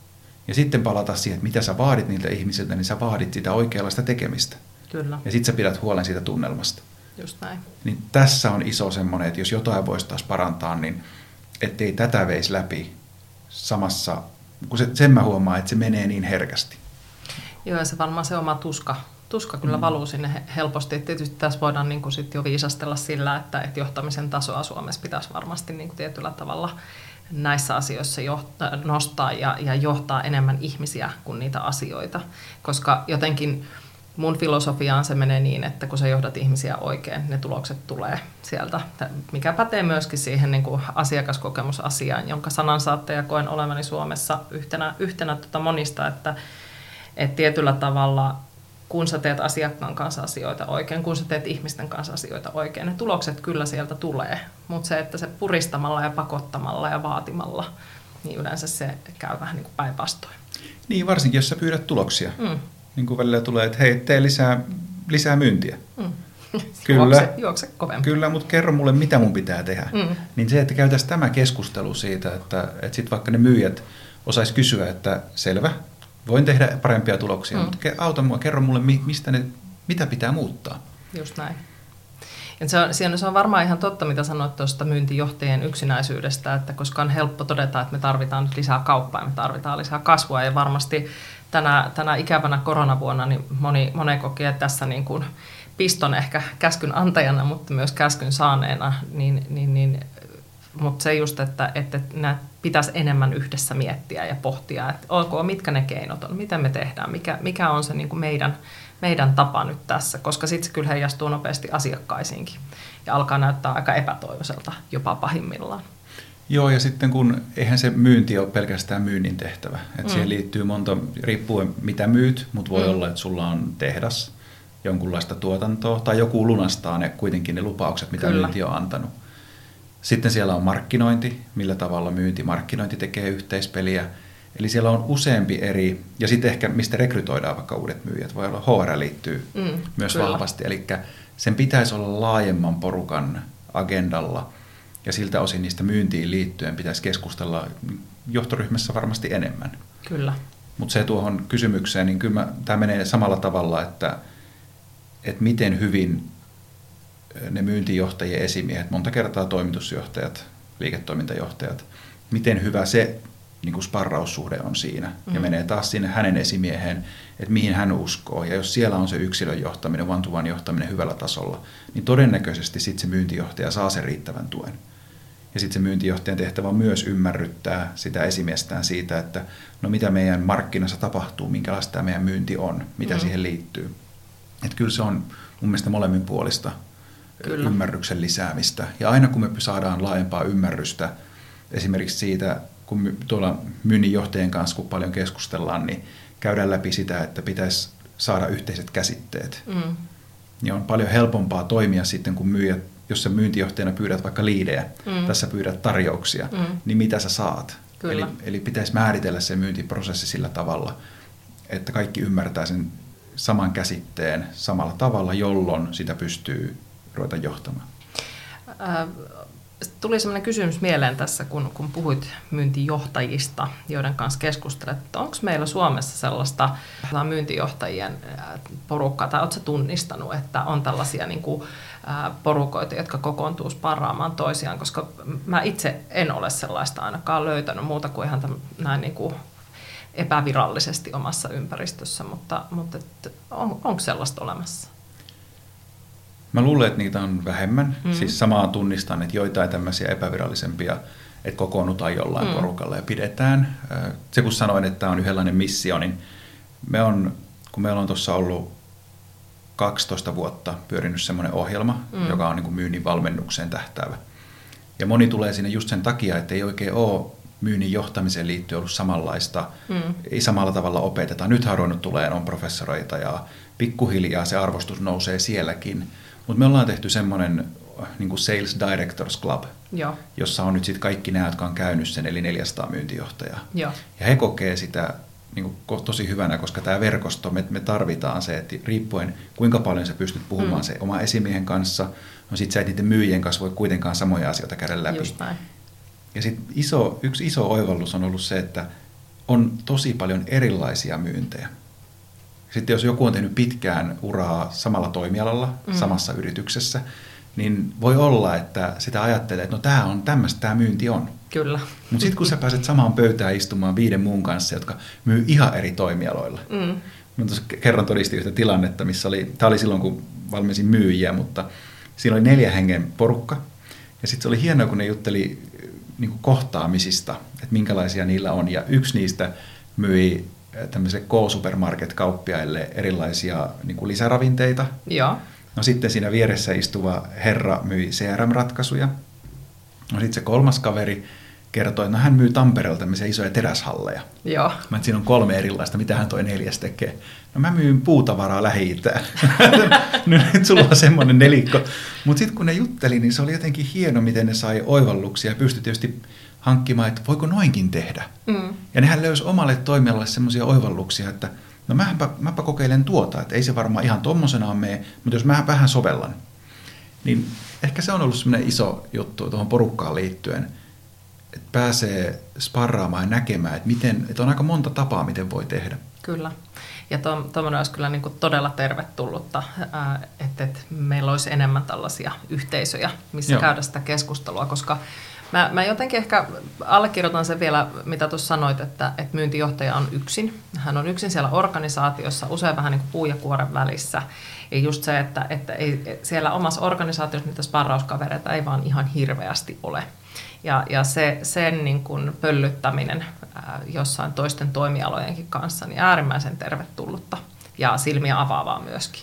Ja sitten palata siihen, että mitä sä vaadit niiltä ihmisiltä, niin sä vaadit sitä oikeanlaista tekemistä. Kyllä. Ja sitten sä pidät huolen siitä tunnelmasta. Just näin. Niin tässä on iso semmoinen, että jos jotain voisi taas parantaa, niin ettei tätä veisi läpi samassa, kun se, sen mä huomaan, että se menee niin herkästi. Joo, ja se varmaan se oma tuska, tuska kyllä mm. valuu sinne helposti. Et tietysti tässä voidaan niin kuin sit jo viisastella sillä, että, että johtamisen tasoa Suomessa pitäisi varmasti niin kuin tietyllä tavalla näissä asioissa johtaa, nostaa ja, ja johtaa enemmän ihmisiä kuin niitä asioita. Koska jotenkin mun filosofiaan se menee niin, että kun sä johdat ihmisiä oikein, ne tulokset tulee sieltä, mikä pätee myöskin siihen niin kuin asiakaskokemusasiaan, jonka sanansaattaja koen olevani Suomessa yhtenä, yhtenä tuota monista, että, että tietyllä tavalla kun sä teet asiakkaan kanssa asioita oikein, kun sä teet ihmisten kanssa asioita oikein, ne tulokset kyllä sieltä tulee, mutta se, että se puristamalla ja pakottamalla ja vaatimalla, niin yleensä se käy vähän niin kuin päinvastoin. Niin, varsinkin jos sä pyydät tuloksia. Mm niin kuin välillä tulee, että hei, tee lisää, lisää myyntiä. Mm. Kyllä, juokse, juokse kovemmin. Kyllä, mutta kerro mulle, mitä mun pitää tehdä. Mm. Niin se, että käytäisiin tämä keskustelu siitä, että, että sitten vaikka ne myyjät osais kysyä, että selvä, voin tehdä parempia tuloksia, mm. mutta auta mua, kerro mulle, mistä ne, mitä pitää muuttaa. Just näin. Ja se, on, se on varmaan ihan totta, mitä sanoit tuosta myyntijohtajien yksinäisyydestä, että koska on helppo todeta, että me tarvitaan nyt lisää kauppaa ja me tarvitaan lisää kasvua ja varmasti tänä, tänä ikävänä koronavuonna niin moni, moni kokee tässä niin kuin piston ehkä käskyn antajana, mutta myös käskyn saaneena, niin, niin, niin mutta se just, että, että nämä pitäisi enemmän yhdessä miettiä ja pohtia, että ok, mitkä ne keinot on, miten me tehdään, mikä, mikä on se niin kuin meidän, meidän tapa nyt tässä, koska sitten se kyllä heijastuu nopeasti asiakkaisiinkin ja alkaa näyttää aika epätoivoiselta jopa pahimmillaan. Joo, ja sitten kun eihän se myynti ole pelkästään myynnin tehtävä. Että mm. siihen liittyy monta, riippuen mitä myyt, mutta voi mm. olla, että sulla on tehdas, jonkunlaista tuotantoa, tai joku lunastaa ne kuitenkin ne lupaukset, mitä Kyllä. myynti on antanut. Sitten siellä on markkinointi, millä tavalla myynti, markkinointi tekee yhteispeliä. Eli siellä on useampi eri, ja sitten ehkä mistä rekrytoidaan vaikka uudet myyjät, voi olla HR liittyy mm, myös kyllä. vahvasti. Eli sen pitäisi olla laajemman porukan agendalla – ja siltä osin niistä myyntiin liittyen pitäisi keskustella johtoryhmässä varmasti enemmän. Kyllä. Mutta se tuohon kysymykseen, niin kyllä tämä menee samalla tavalla, että, että miten hyvin ne myyntijohtajien esimiehet, monta kertaa toimitusjohtajat, liiketoimintajohtajat, miten hyvä se niin kuin sparraussuhde on siinä. Mm-hmm. Ja menee taas sinne hänen esimieheen, että mihin hän uskoo. Ja jos siellä on se yksilön johtaminen, one-to-one johtaminen hyvällä tasolla, niin todennäköisesti sitten se myyntijohtaja saa sen riittävän tuen. Ja sitten se myyntijohtajan tehtävä on myös ymmärryttää sitä esimiestään siitä, että no mitä meidän markkinassa tapahtuu, minkälaista tämä meidän myynti on, mitä mm. siihen liittyy. Että kyllä se on mun mielestä molemmin puolista kyllä. ymmärryksen lisäämistä. Ja aina kun me saadaan laajempaa ymmärrystä esimerkiksi siitä, kun tuolla myynnin johtajien kanssa kun paljon keskustellaan, niin käydään läpi sitä, että pitäisi saada yhteiset käsitteet. Mm. Niin on paljon helpompaa toimia sitten, kun myyjät jos sä myyntijohtajana pyydät vaikka liidejä, mm. tässä pyydät tarjouksia, mm. niin mitä sä saat? Eli, eli pitäisi määritellä se myyntiprosessi sillä tavalla, että kaikki ymmärtää sen saman käsitteen samalla tavalla, jolloin sitä pystyy ruveta johtamaan. Äh, tuli sellainen kysymys mieleen tässä, kun, kun puhuit myyntijohtajista, joiden kanssa keskustelet, että onko meillä Suomessa sellaista myyntijohtajien porukkaa, tai oletko tunnistanut, että on tällaisia niin kuin, porukoita, jotka kokoontuu sparraamaan toisiaan, koska mä itse en ole sellaista ainakaan löytänyt muuta kuin ihan tämän, näin niin kuin epävirallisesti omassa ympäristössä, mutta, mutta on, onko sellaista olemassa? Mä luulen, että niitä on vähemmän. Mm. Siis samaa tunnistan, että joitain tämmöisiä epävirallisempia, että kokoonnutaan jollain mm. porukalla ja pidetään. Se kun sanoin, että tämä on yhdenlainen missio, niin me on, kun meillä on tuossa ollut 12 vuotta pyörinyt semmoinen ohjelma, mm. joka on niin kuin myynnin valmennukseen tähtäävä. Ja moni tulee sinne just sen takia, että ei oikein ole myynnin johtamiseen liittyen ollut samanlaista, mm. ei samalla tavalla opeteta. Nyt ruvennut tulee on professoreita ja pikkuhiljaa se arvostus nousee sielläkin. Mutta me ollaan tehty semmoinen niin kuin Sales Directors Club, Joo. jossa on nyt sitten kaikki nämä, jotka on käynyt sen, eli 400 myyntijohtajaa. Joo. Ja he kokee sitä niin kuin tosi hyvänä, koska tämä verkosto, me, me tarvitaan se, että riippuen kuinka paljon sä pystyt puhumaan mm. se oma esimiehen kanssa, no sit sä et niiden myyjien kanssa voi kuitenkaan samoja asioita käydä läpi. Just näin. Ja sitten iso, yksi iso oivallus on ollut se, että on tosi paljon erilaisia myyntejä. Sitten jos joku on tehnyt pitkään uraa samalla toimialalla, mm. samassa yrityksessä, niin voi olla, että sitä ajattelee, että no tämä on tämmöistä tämä myynti on. Kyllä. Mutta sitten kun sä pääset samaan pöytään istumaan viiden muun kanssa, jotka myy ihan eri toimialoilla. Mm. Mä tuossa kerran todistin yhtä tilannetta, missä oli, tämä oli silloin kun valmisin myyjiä, mutta siinä oli neljä hengen porukka. Ja sitten se oli hienoa, kun ne jutteli niin kuin kohtaamisista, että minkälaisia niillä on. Ja yksi niistä myi tämmöiselle K-supermarket-kauppiaille erilaisia niin kuin lisäravinteita. Joo. No sitten siinä vieressä istuva herra myi CRM-ratkaisuja. No sitten se kolmas kaveri kertoi, että no hän myy Tampereelta tämmöisiä isoja teräshalleja. Joo. Mä että siinä on kolme erilaista, mitä hän toi neljäs tekee. No mä myyn puutavaraa lähi no nyt sulla on semmoinen nelikko. Mutta sitten kun ne jutteli, niin se oli jotenkin hieno, miten ne sai oivalluksia ja pystyi tietysti hankkimaan, että voiko noinkin tehdä. Mm. Ja nehän löysi omalle toimialalle semmoisia oivalluksia, että no mäpä, mäpä kokeilen tuota, että ei se varmaan ihan tommosenaan mene, mutta jos mä vähän sovellan. Niin ehkä se on ollut semmoinen iso juttu tuohon porukkaan liittyen, että pääsee sparraamaan ja näkemään, että, miten, että on aika monta tapaa, miten voi tehdä. Kyllä. Ja tuommoinen olisi kyllä niin kuin todella tervetullutta, että, että meillä olisi enemmän tällaisia yhteisöjä, missä Joo. käydä sitä keskustelua, koska Mä, mä jotenkin ehkä allekirjoitan sen vielä, mitä tuossa sanoit, että, että myyntijohtaja on yksin. Hän on yksin siellä organisaatiossa, usein vähän niin kuin puu ja kuoren välissä. Ja just se, että, että ei, siellä omassa organisaatiossa niitä sparrauskavereita ei vaan ihan hirveästi ole. Ja, ja se, sen niin kuin pöllyttäminen ää, jossain toisten toimialojenkin kanssa, niin äärimmäisen tervetullutta ja silmiä avaavaa myöskin.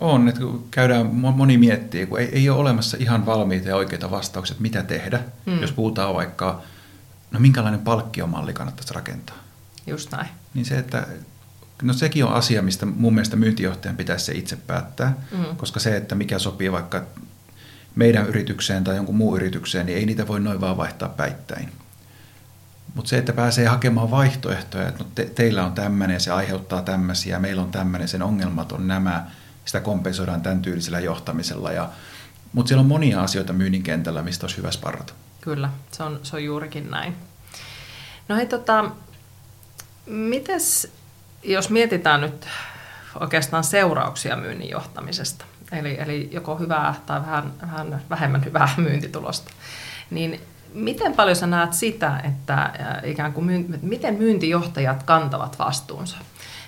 On, että kun käydään, moni miettii, kun ei, ei ole olemassa ihan valmiita ja oikeita vastauksia, että mitä tehdä, mm. jos puhutaan vaikka, no minkälainen palkkiomalli kannattaisi rakentaa. Just näin. Niin se, että no sekin on asia, mistä mun mielestä myyntijohtajan pitäisi se itse päättää, mm. koska se, että mikä sopii vaikka meidän yritykseen tai jonkun muun yritykseen, niin ei niitä voi noin vaan vaihtaa päittäin. Mutta se, että pääsee hakemaan vaihtoehtoja, että no te, teillä on tämmöinen, se aiheuttaa tämmöisiä, meillä on tämmöinen, sen ongelmat on nämä, sitä kompensoidaan tämän tyylisellä johtamisella. Ja, mutta siellä on monia asioita myynnin kentällä, mistä olisi hyvä sparrata. Kyllä, se on, se on juurikin näin. No hei, tota, mites, jos mietitään nyt oikeastaan seurauksia myynnin johtamisesta, eli, eli joko hyvää tai vähän, vähän vähemmän hyvää myyntitulosta, niin miten paljon sä näet sitä, että ikään kuin myynti, miten myyntijohtajat kantavat vastuunsa?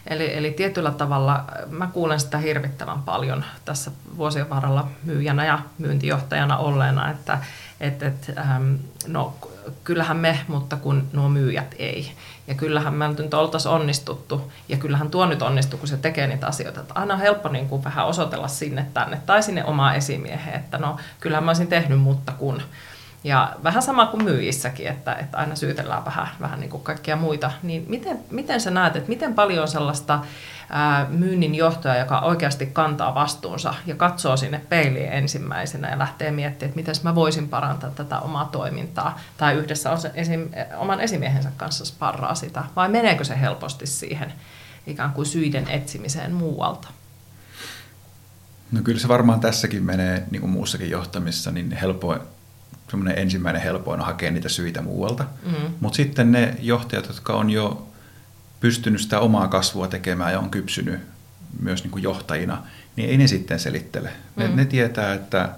Eli, eli tietyllä tavalla mä kuulen sitä hirvittävän paljon tässä vuosien varrella myyjänä ja myyntijohtajana olleena, että et, et, ähm, no, kyllähän me, mutta kun nuo myyjät ei. Ja kyllähän me nyt oltaisiin onnistuttu, ja kyllähän tuo nyt onnistuu, kun se tekee niitä asioita. Että aina on helppo niin kuin vähän osoitella sinne tänne tai sinne omaa esimieheen, että no kyllähän mä olisin tehnyt, mutta kun. Ja vähän sama kuin myyjissäkin, että, että aina syytellään vähän, vähän niin kuin kaikkia muita. Niin miten, miten sä näet, että miten paljon on sellaista myynnin johtoa, joka oikeasti kantaa vastuunsa ja katsoo sinne peiliin ensimmäisenä ja lähtee miettimään, että miten mä voisin parantaa tätä omaa toimintaa tai yhdessä esim, oman esimiehensä kanssa sparraa sitä, vai meneekö se helposti siihen ikään kuin syiden etsimiseen muualta? No kyllä se varmaan tässäkin menee, niin kuin muussakin johtamissa, niin helpoin semmoinen ensimmäinen helpoin on hakea niitä syitä muualta. Mm. Mutta sitten ne johtajat, jotka on jo pystynyt sitä omaa kasvua tekemään ja on kypsynyt myös niin kuin johtajina, niin ei ne sitten selittele. Mm. Ne, ne tietää, että,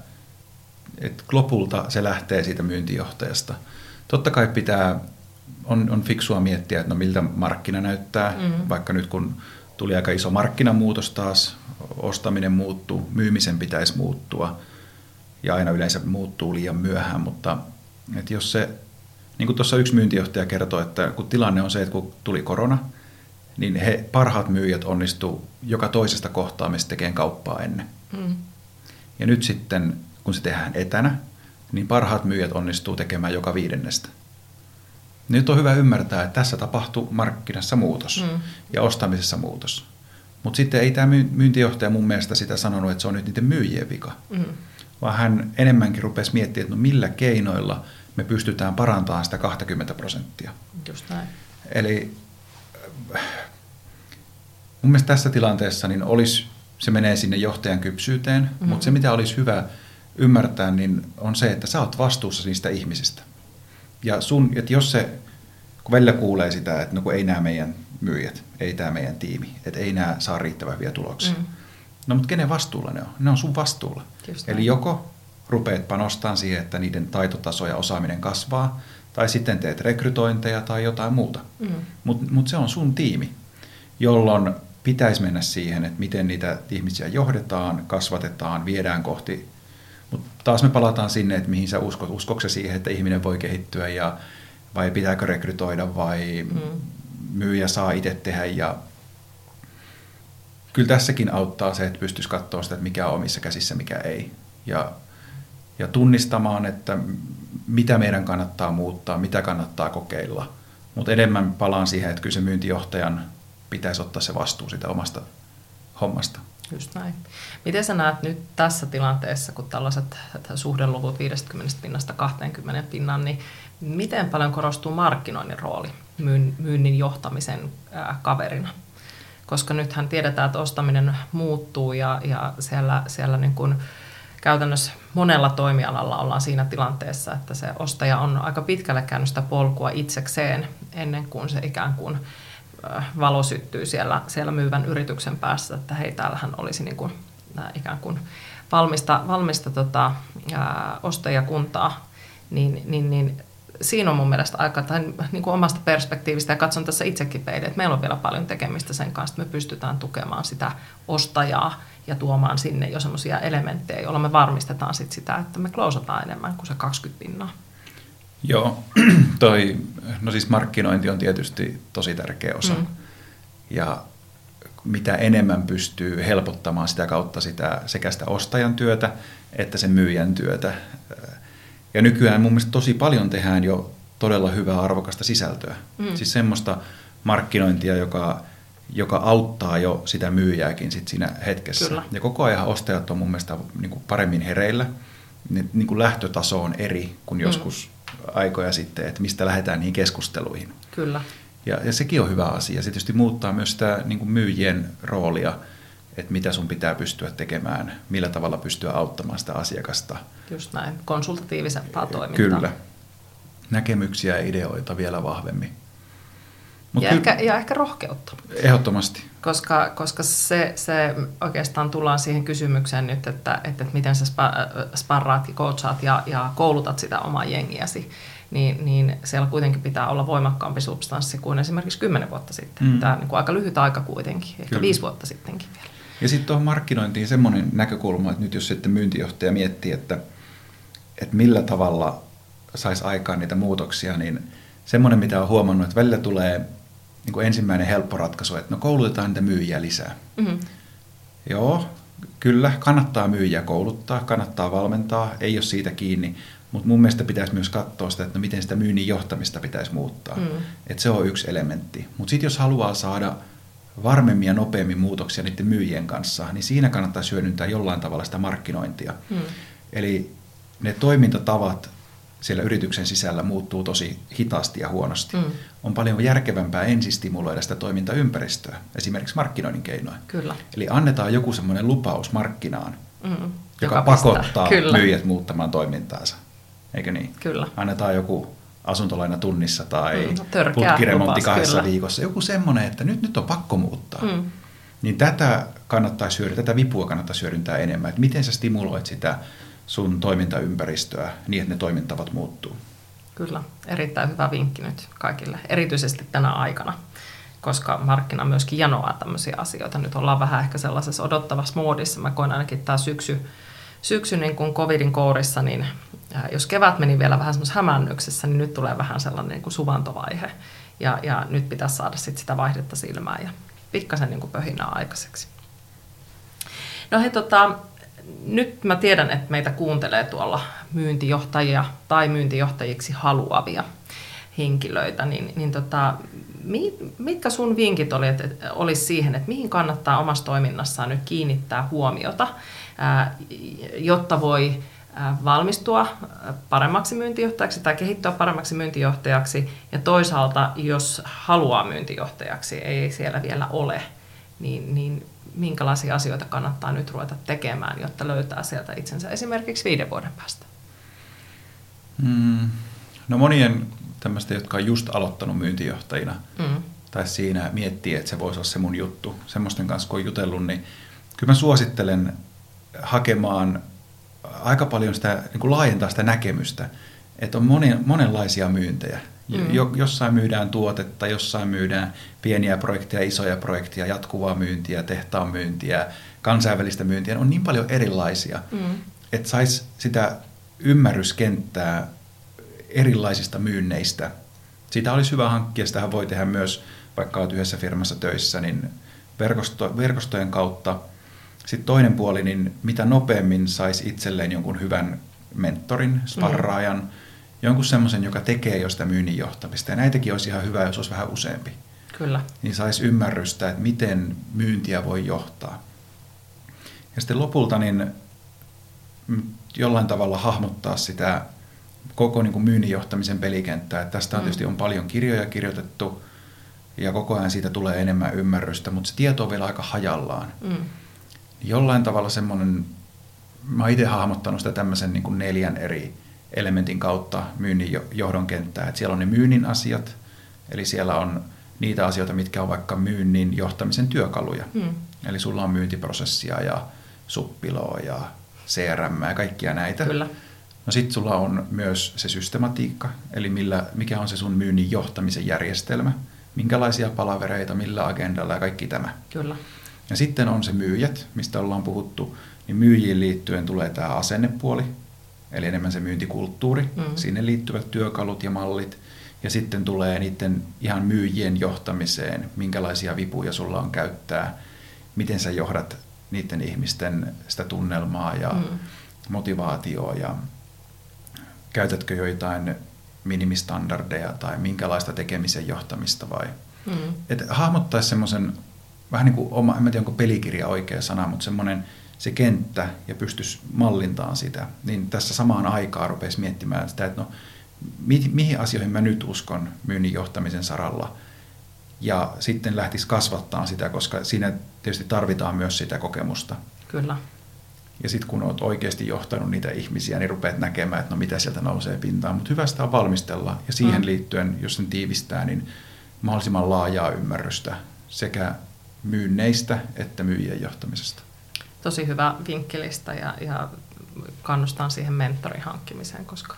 että lopulta se lähtee siitä myyntijohtajasta. Totta kai pitää, on, on fiksua miettiä, että no miltä markkina näyttää, mm. vaikka nyt kun tuli aika iso markkinamuutos taas, ostaminen muuttuu, myymisen pitäisi muuttua – ja aina yleensä muuttuu liian myöhään, mutta että jos se, niin kuin tuossa yksi myyntijohtaja kertoi, että kun tilanne on se, että kun tuli korona, niin he parhaat myyjät onnistuu joka toisesta kohtaamista tekemään kauppaa ennen. Mm. Ja nyt sitten, kun se tehdään etänä, niin parhaat myyjät onnistuu tekemään joka viidennestä. Nyt on hyvä ymmärtää, että tässä tapahtuu markkinassa muutos mm. ja ostamisessa muutos. Mutta sitten ei tämä myyntijohtaja mun mielestä sitä sanonut, että se on nyt niiden myyjien vika. Mm vaan hän enemmänkin rupesi miettimään, että no millä keinoilla me pystytään parantamaan sitä 20 prosenttia. Just näin. Eli äh, mun mielestä tässä tilanteessa niin olisi, se menee sinne johtajan kypsyyteen, mm-hmm. mutta se mitä olisi hyvä ymmärtää, niin on se, että sä oot vastuussa niistä ihmisistä. Ja sun, että jos se, kun välillä kuulee sitä, että no kun ei nämä meidän myyjät, ei tämä meidän tiimi, että ei nämä saa riittävän hyviä tuloksia. Mm. No mutta kenen vastuulla ne on? Ne on sun vastuulla. Just Eli näin. joko rupeat panostamaan siihen, että niiden taitotaso ja osaaminen kasvaa, tai sitten teet rekrytointeja tai jotain muuta. Mm. Mutta mut se on sun tiimi, jolloin pitäisi mennä siihen, että miten niitä ihmisiä johdetaan, kasvatetaan, viedään kohti. Mutta taas me palataan sinne, että mihin sä uskot. Uskokse siihen, että ihminen voi kehittyä ja vai pitääkö rekrytoida vai mm. myyjä saa itse tehdä ja kyllä tässäkin auttaa se, että pystyisi katsoa sitä, että mikä on omissa käsissä, mikä ei. Ja, ja tunnistamaan, että mitä meidän kannattaa muuttaa, mitä kannattaa kokeilla. Mutta enemmän palaan siihen, että kyllä se myyntijohtajan pitäisi ottaa se vastuu sitä omasta hommasta. Just näin. Miten sä näet nyt tässä tilanteessa, kun tällaiset suhdeluvut 50 pinnasta 20 pinnan, niin miten paljon korostuu markkinoinnin rooli myynnin johtamisen kaverina? Koska nythän tiedetään, että ostaminen muuttuu ja, ja siellä, siellä niin kuin käytännössä monella toimialalla ollaan siinä tilanteessa, että se ostaja on aika pitkälle käynyt sitä polkua itsekseen ennen kuin se ikään kuin valo syttyy siellä, siellä myyvän yrityksen päässä, että hei, täällähän olisi niin kuin, ikään kuin valmista, valmista tota, ää, ostajakuntaa, niin, niin, niin siinä on mun mielestä aika, tai niin kuin omasta perspektiivistä, ja katson tässä itsekin peille, että meillä on vielä paljon tekemistä sen kanssa, että me pystytään tukemaan sitä ostajaa ja tuomaan sinne jo semmoisia elementtejä, joilla me varmistetaan sit sitä, että me klousataan enemmän kuin se 20 pinnaa. Joo, toi, no siis markkinointi on tietysti tosi tärkeä osa. Mm. Ja mitä enemmän pystyy helpottamaan sitä kautta sitä, sekä sitä ostajan työtä että sen myyjän työtä. Ja nykyään mun mielestä tosi paljon tehdään jo todella hyvää arvokasta sisältöä. Mm. Siis semmoista markkinointia, joka, joka auttaa jo sitä myyjääkin sit siinä hetkessä. Kyllä. Ja koko ajan ostajat on mun mielestä niin kuin paremmin hereillä. Niin kuin lähtötaso on eri kuin mm. joskus aikoja sitten, että mistä lähdetään niihin keskusteluihin. Kyllä. Ja, ja sekin on hyvä asia. Se tietysti muuttaa myös sitä niin kuin myyjien roolia, että mitä sun pitää pystyä tekemään, millä tavalla pystyä auttamaan sitä asiakasta. Just näin, konsultatiivisempaa toimintaa. Kyllä. Näkemyksiä ja ideoita vielä vahvemmin. Mut ja, ehkä, ja ehkä rohkeutta. Ehdottomasti. Koska, koska se, se oikeastaan tullaan siihen kysymykseen nyt, että, että, että miten sä sparraat ja coachaat ja, ja koulutat sitä omaa jengiäsi. Niin, niin siellä kuitenkin pitää olla voimakkaampi substanssi kuin esimerkiksi kymmenen vuotta sitten. Mm. Tämä on niin kuin aika lyhyt aika kuitenkin, ehkä Kyllä. viisi vuotta sittenkin vielä. Ja sitten tuohon markkinointiin semmoinen näkökulma, että nyt jos sitten myyntijohtaja miettii, että, että millä tavalla saisi aikaan niitä muutoksia, niin semmoinen, mitä on huomannut, että välillä tulee niin kuin ensimmäinen helppo ratkaisu, että no koulutetaan niitä myyjiä lisää. Mm-hmm. Joo, kyllä, kannattaa myyjiä kouluttaa, kannattaa valmentaa, ei ole siitä kiinni, mutta mun mielestä pitäisi myös katsoa sitä, että no miten sitä myynnin johtamista pitäisi muuttaa. Mm. Että se on yksi elementti. Mutta sitten jos haluaa saada varmemmin ja nopeammin muutoksia niiden myyjien kanssa, niin siinä kannattaa hyödyntää jollain tavalla sitä markkinointia. Mm. Eli ne toimintatavat siellä yrityksen sisällä muuttuu tosi hitaasti ja huonosti. Mm. On paljon järkevämpää ensin stimuloida sitä toimintaympäristöä, esimerkiksi markkinoinnin keinoin. Kyllä. Eli annetaan joku semmoinen lupaus markkinaan, mm. joka, joka pakottaa Kyllä. myyjät muuttamaan toimintaansa. Eikö niin? Kyllä. Annetaan joku asuntolaina tunnissa tai mm, putkiremontti kahdessa kyllä. viikossa. Joku semmoinen, että nyt, nyt on pakko muuttaa. Mm. Niin tätä kannattaa hyödyntää, tätä vipua kannattaa hyödyntää enemmän. Että miten sä stimuloit sitä sun toimintaympäristöä niin, että ne toimintavat muuttuu. Kyllä, erittäin hyvä vinkki nyt kaikille, erityisesti tänä aikana, koska markkina myöskin janoaa tämmöisiä asioita. Nyt ollaan vähän ehkä sellaisessa odottavassa moodissa. Mä koen ainakin tämä syksy, syksy niin kuin covidin kourissa, niin jos kevät meni vielä vähän semmoisessa hämännyksessä, niin nyt tulee vähän sellainen niin kuin suvantovaihe. Ja, ja nyt pitäisi saada sit sitä vaihdetta silmään ja pikkasen niin kuin pöhinää aikaiseksi. No he, tota, nyt mä tiedän, että meitä kuuntelee tuolla myyntijohtajia tai myyntijohtajiksi haluavia henkilöitä, niin, niin tota, mitkä sun vinkit oli, että, olisi siihen, että mihin kannattaa omassa toiminnassaan nyt kiinnittää huomiota, jotta voi valmistua paremmaksi myyntijohtajaksi tai kehittyä paremmaksi myyntijohtajaksi, ja toisaalta, jos haluaa myyntijohtajaksi, ei siellä vielä ole, niin, niin minkälaisia asioita kannattaa nyt ruveta tekemään, jotta löytää sieltä itsensä esimerkiksi viiden vuoden päästä? Mm, no monien tämmöistä, jotka on just aloittanut myyntijohtajina, mm. tai siinä miettii, että se voisi olla se mun juttu, semmoisten kanssa kun on jutellut, niin kyllä mä suosittelen hakemaan aika paljon sitä, niin kuin laajentaa sitä näkemystä, että on monen, monenlaisia myyntejä. Mm. Jo, jossain myydään tuotetta, jossain myydään pieniä projekteja, isoja projekteja, jatkuvaa myyntiä, tehtaan myyntiä, kansainvälistä myyntiä. On niin paljon erilaisia, mm. että saisi sitä ymmärryskenttää erilaisista myynneistä. Sitä olisi hyvä hankkia, sitä voi tehdä myös, vaikka olet yhdessä firmassa töissä, niin verkosto, verkostojen kautta. Sitten toinen puoli, niin mitä nopeammin saisi itselleen jonkun hyvän mentorin, sparraajan, mm. Jonkun semmoisen, joka tekee jo sitä myynnin johtamista. Ja näitäkin olisi ihan hyvä, jos olisi vähän useampi. Kyllä. Niin saisi ymmärrystä, että miten myyntiä voi johtaa. Ja sitten lopulta niin jollain tavalla hahmottaa sitä koko niin kuin myynnin johtamisen pelikenttää. Että tästä on mm. tietysti on paljon kirjoja kirjoitettu ja koko ajan siitä tulee enemmän ymmärrystä, mutta se tieto on vielä aika hajallaan. Mm. Jollain tavalla semmoinen, mä itse hahmottanut sitä tämmöisen niin kuin neljän eri elementin kautta myynnin johdon kenttää. Että siellä on ne myynnin asiat, eli siellä on niitä asioita, mitkä on vaikka myynnin johtamisen työkaluja. Mm. Eli sulla on myyntiprosessia ja suppiloa ja CRM ja kaikkia näitä. Kyllä. No sitten sulla on myös se systematiikka, eli millä, mikä on se sun myynnin johtamisen järjestelmä, minkälaisia palavereita, millä agendalla ja kaikki tämä. Kyllä. Ja sitten on se myyjät, mistä ollaan puhuttu, niin myyjiin liittyen tulee tämä asennepuoli, eli enemmän se myyntikulttuuri, mm. sinne liittyvät työkalut ja mallit, ja sitten tulee niiden ihan myyjien johtamiseen, minkälaisia vipuja sulla on käyttää, miten sä johdat niiden ihmisten sitä tunnelmaa ja mm. motivaatioa ja käytätkö joitain minimistandardeja tai minkälaista tekemisen johtamista vai... Mm. Että hahmottaisi semmoisen, vähän niin kuin oma, en tiedä onko pelikirja oikea sana, mutta semmoinen se kenttä ja pystyisi mallintaan sitä, niin tässä samaan aikaan rupesi miettimään sitä, että no mi, mihin asioihin mä nyt uskon myynnin johtamisen saralla ja sitten lähtisi kasvattaa sitä, koska siinä tietysti tarvitaan myös sitä kokemusta. Kyllä. Ja sitten kun olet oikeasti johtanut niitä ihmisiä, niin rupeat näkemään, että no mitä sieltä nousee pintaan. Mutta hyvä sitä on valmistella. Ja siihen mm. liittyen, jos sen tiivistää, niin mahdollisimman laajaa ymmärrystä sekä myynneistä että myyjien johtamisesta. Tosi hyvä vinkkelistä ja, ja kannustan siihen mentorin hankkimiseen, koska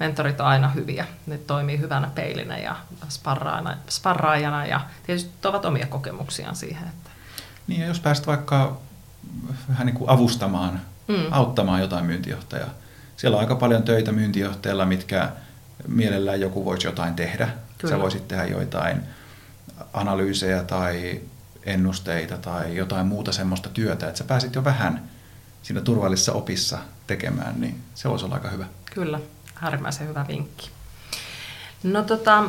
mentorit on aina hyviä. Ne toimii hyvänä peilinä ja sparraajana, sparraajana ja tietysti tuovat omia kokemuksiaan siihen. Että... Niin ja jos pääset vaikka vähän niin kuin avustamaan, mm. auttamaan jotain myyntijohtajaa. Siellä on aika paljon töitä myyntijohtajalla, mitkä mielellään joku voisi jotain tehdä. Kyllä. Sä voisit tehdä joitain analyysejä tai ennusteita tai jotain muuta semmoista työtä, että sä pääsit jo vähän siinä turvallisessa opissa tekemään, niin se voisi olla aika hyvä. Kyllä, äärimmäisen hyvä vinkki. No tota,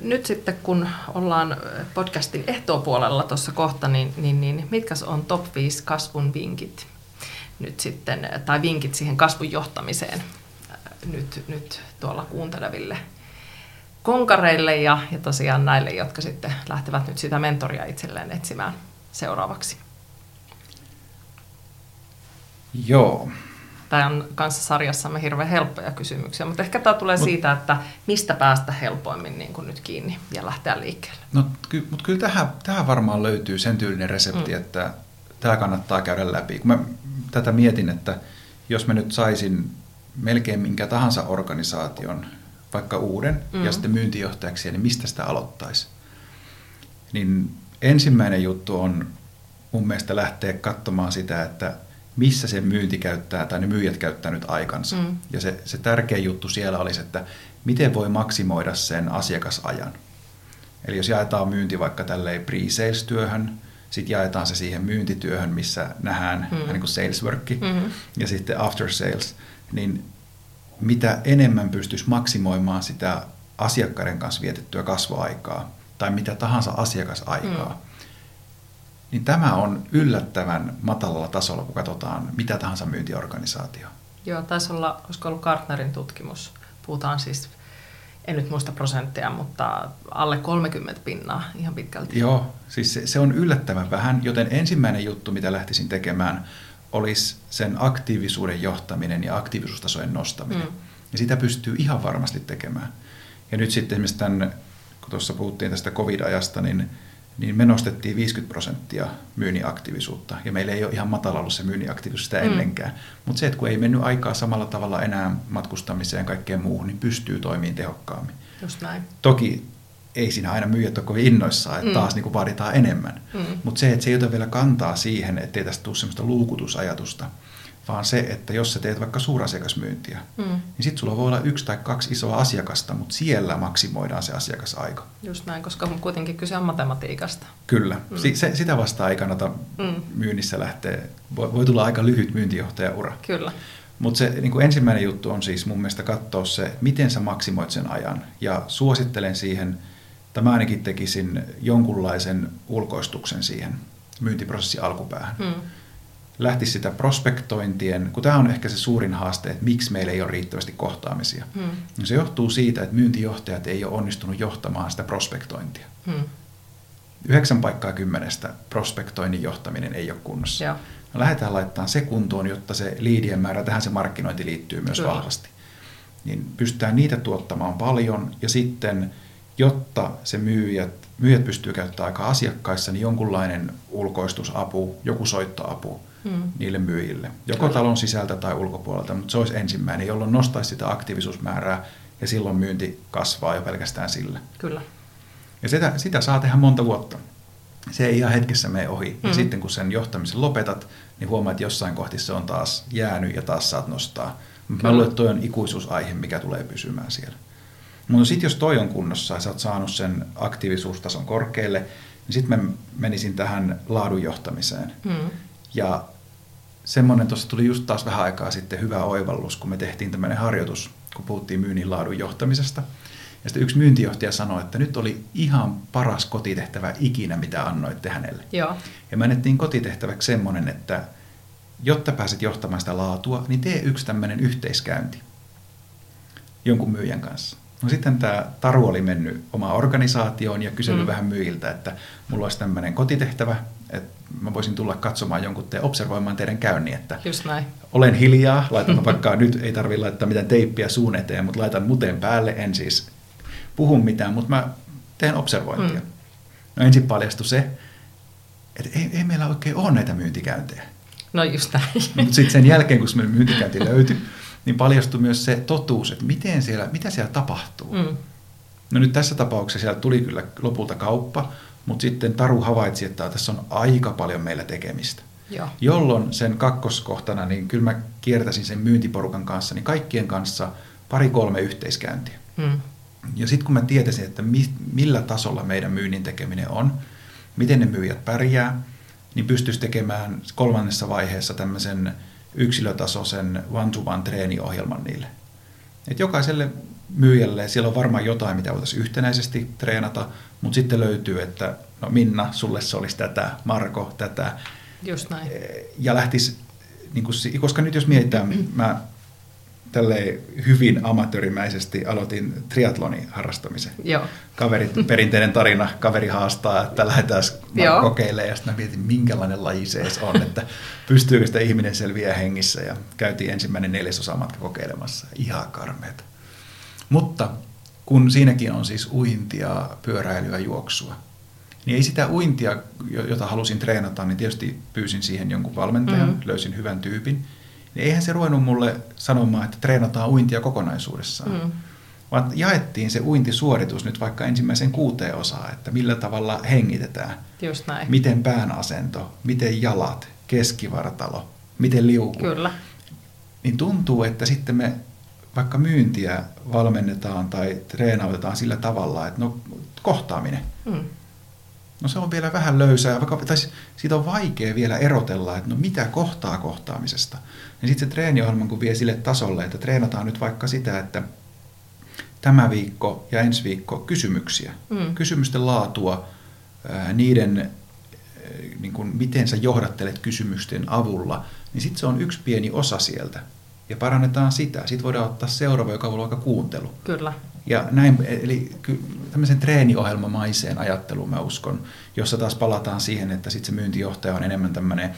nyt sitten kun ollaan podcastin ehtoopuolella tuossa kohta, niin, niin, niin mitkä on top 5 kasvun vinkit nyt sitten, tai vinkit siihen kasvun johtamiseen äh, nyt, nyt tuolla kuunteleville konkareille ja, ja tosiaan näille, jotka sitten lähtevät nyt sitä mentoria itselleen etsimään seuraavaksi? Joo, Tämä on kanssa sarjassamme hirveän helppoja kysymyksiä, mutta ehkä tämä tulee Mut, siitä, että mistä päästä helpoimmin niin kuin nyt kiinni ja lähteä liikkeelle. No, ky- mutta kyllä tähän, tähän varmaan löytyy sen tyylinen resepti, mm. että tämä kannattaa käydä läpi. Kun mä tätä mietin, että jos mä nyt saisin melkein minkä tahansa organisaation, vaikka uuden, mm. ja sitten myyntijohtajaksi, niin mistä sitä aloittaisi? Niin ensimmäinen juttu on mun mielestä lähteä katsomaan sitä, että missä se myynti käyttää tai ne myyjät käyttää nyt aikansa. Mm. Ja se, se tärkeä juttu siellä olisi, että miten voi maksimoida sen asiakasajan. Eli jos jaetaan myynti vaikka tälleen pre-sales-työhön, sitten jaetaan se siihen myyntityöhön, missä nähdään mm. niin kuin sales work, mm-hmm. ja sitten after sales, niin mitä enemmän pystyisi maksimoimaan sitä asiakkaiden kanssa vietettyä kasvuaikaa tai mitä tahansa asiakasaikaa, mm niin tämä on yllättävän matalalla tasolla, kun katsotaan mitä tahansa myyntiorganisaatio. Joo, taisi olla, olisiko ollut Gartnerin tutkimus, puhutaan siis, en nyt muista prosentteja, mutta alle 30 pinnaa ihan pitkälti. Joo, siis se, se on yllättävän vähän, joten ensimmäinen juttu, mitä lähtisin tekemään, olisi sen aktiivisuuden johtaminen ja aktiivisuustasojen nostaminen. Mm. Ja sitä pystyy ihan varmasti tekemään. Ja nyt sitten esimerkiksi tämän kun tuossa puhuttiin tästä covid-ajasta, niin, niin me nostettiin 50 prosenttia myynnin aktiivisuutta. Ja meillä ei ole ihan matala ollut se myynnin aktiivisuus sitä mm. ennenkään. Mutta se, että kun ei mennyt aikaa samalla tavalla enää matkustamiseen ja kaikkeen muuhun, niin pystyy toimimaan tehokkaammin. Just näin. Toki ei siinä aina myyjät ole kovin innoissaan, että mm. taas niin kuin vaaditaan enemmän. Mm. Mutta se, että se ei ota vielä kantaa siihen, ettei tästä tule sellaista luukutusajatusta, vaan se, että jos sä teet vaikka suurasiakasmyyntiä, mm. niin sitten sulla voi olla yksi tai kaksi isoa asiakasta, mutta siellä maksimoidaan se asiakasaika. Just näin, koska on kuitenkin kyse on matematiikasta. Kyllä, mm. se, sitä vastaan ei kannata mm. myynnissä lähteä. Voi, voi tulla aika lyhyt myyntijohtajaura. Kyllä. Mutta se niin ensimmäinen juttu on siis mun mielestä katsoa se, miten sä maksimoit sen ajan. Ja suosittelen siihen, tai mä ainakin tekisin jonkunlaisen ulkoistuksen siihen myyntiprosessin alkupäähän. Mm lähtisi sitä prospektointien, kun tämä on ehkä se suurin haaste, että miksi meillä ei ole riittävästi kohtaamisia. Hmm. Se johtuu siitä, että myyntijohtajat ei ole onnistunut johtamaan sitä prospektointia. Hmm. Yhdeksän paikkaa kymmenestä prospektoinnin johtaminen ei ole kunnossa. Joo. Lähdetään laittamaan se kuntoon, jotta se liidien määrä, tähän se markkinointi liittyy myös Kyllä. vahvasti. Niin pystytään niitä tuottamaan paljon ja sitten, jotta se myyjät, myyjät pystyy käyttämään aika asiakkaissa, niin jonkunlainen ulkoistusapu, joku soittoapu, mm. niille myyjille, joko talon sisältä tai ulkopuolelta, mutta se olisi ensimmäinen, jolloin nostaisi sitä aktiivisuusmäärää ja silloin myynti kasvaa jo pelkästään sillä. Kyllä. Ja sitä, sitä saa tehdä monta vuotta. Se ei ihan hetkessä mene ohi. Mm. Ja sitten kun sen johtamisen lopetat, niin huomaat, että jossain kohti se on taas jäänyt ja taas saat nostaa. Mä luulen, että toi on ikuisuusaihe, mikä tulee pysymään siellä. Mutta sitten jos toi on kunnossa ja sä oot saanut sen aktiivisuustason korkealle, niin sitten mä menisin tähän laadun johtamiseen. Mm. Ja semmoinen tuossa tuli just taas vähän aikaa sitten hyvä oivallus, kun me tehtiin tämmöinen harjoitus, kun puhuttiin myynnin laadun johtamisesta. Ja sitten yksi myyntijohtaja sanoi, että nyt oli ihan paras kotitehtävä ikinä, mitä annoitte hänelle. Joo. Ja me annettiin kotitehtäväksi semmoinen, että jotta pääset johtamaan sitä laatua, niin tee yksi tämmöinen yhteiskäynti jonkun myyjän kanssa. No sitten tämä Taru oli mennyt omaan organisaatioon ja kysellyt mm. vähän myyjiltä, että mulla olisi tämmöinen kotitehtävä, että mä voisin tulla katsomaan jonkun te observoimaan teidän käynnin, että Just näin. olen hiljaa, laitan vaikka nyt ei tarvitse laittaa mitään teippiä suun eteen, mutta laitan muteen päälle, en siis puhu mitään, mutta mä teen observointia. Mm. No ensin paljastui se, että ei, ei meillä oikein ole näitä myyntikäyntejä. No just näin. Mutta sitten sen jälkeen, kun meidän myyntikäynti löytyi, niin paljastui myös se totuus, että miten siellä, mitä siellä tapahtuu. Mm. No nyt tässä tapauksessa siellä tuli kyllä lopulta kauppa, mutta sitten Taru havaitsi, että tässä on aika paljon meillä tekemistä. Joo. Jolloin sen kakkoskohtana, niin kyllä mä kiertäisin sen myyntiporukan kanssa, niin kaikkien kanssa pari-kolme yhteiskäyntiä. Hmm. Ja sitten kun mä tietäisin, että mi, millä tasolla meidän myynnin tekeminen on, miten ne myyjät pärjää, niin pystyisi tekemään kolmannessa vaiheessa tämmöisen yksilötasoisen one-to-one treeniohjelman niille. Et jokaiselle myyjälle siellä on varmaan jotain, mitä voitaisiin yhtenäisesti treenata, mutta sitten löytyy, että no Minna, sulle se olisi tätä, Marko tätä. Just näin. Ja lähtisi, niin kuin, koska nyt jos mietitään, mä tälle hyvin amatöörimäisesti aloitin triatlonin harrastamisen. Joo. Kaverit, perinteinen tarina, kaveri haastaa, että lähdetään kokeilemaan, ja sitten mä mietin, minkälainen laji se edes on, että pystyykö sitä ihminen selviää hengissä, ja käytiin ensimmäinen neljäsosa matka kokeilemassa. Ihan karmeeta. Mutta kun siinäkin on siis uintia, pyöräilyä, juoksua, niin ei sitä uintia, jota halusin treenata, niin tietysti pyysin siihen jonkun valmentajan, mm. löysin hyvän tyypin. Niin eihän se ruvennut mulle sanomaan, että treenataan uintia kokonaisuudessaan. Mm. Vaan jaettiin se uintisuoritus nyt vaikka ensimmäisen kuuteen osaan, että millä tavalla hengitetään. Just näin. Miten pään asento, miten jalat, keskivartalo, miten liuku. Kyllä. Niin tuntuu, että sitten me vaikka myyntiä valmennetaan tai treenautetaan sillä tavalla, että no kohtaaminen. Mm. No se on vielä vähän löysää, vaikka tai siitä on vaikea vielä erotella, että no mitä kohtaa kohtaamisesta. Ja sitten se treeniohjelma, kun vie sille tasolle, että treenataan nyt vaikka sitä, että tämä viikko ja ensi viikko kysymyksiä. Mm. Kysymysten laatua, niiden, niin kuin, miten sä johdattelet kysymysten avulla, niin sitten se on yksi pieni osa sieltä ja parannetaan sitä. Sitten voidaan ottaa seuraava, joka voi olla vaikka kuuntelu. Kyllä. Ja näin, eli tämmöisen treeniohjelmamaiseen ajatteluun mä uskon, jossa taas palataan siihen, että sitten se myyntijohtaja on enemmän tämmöinen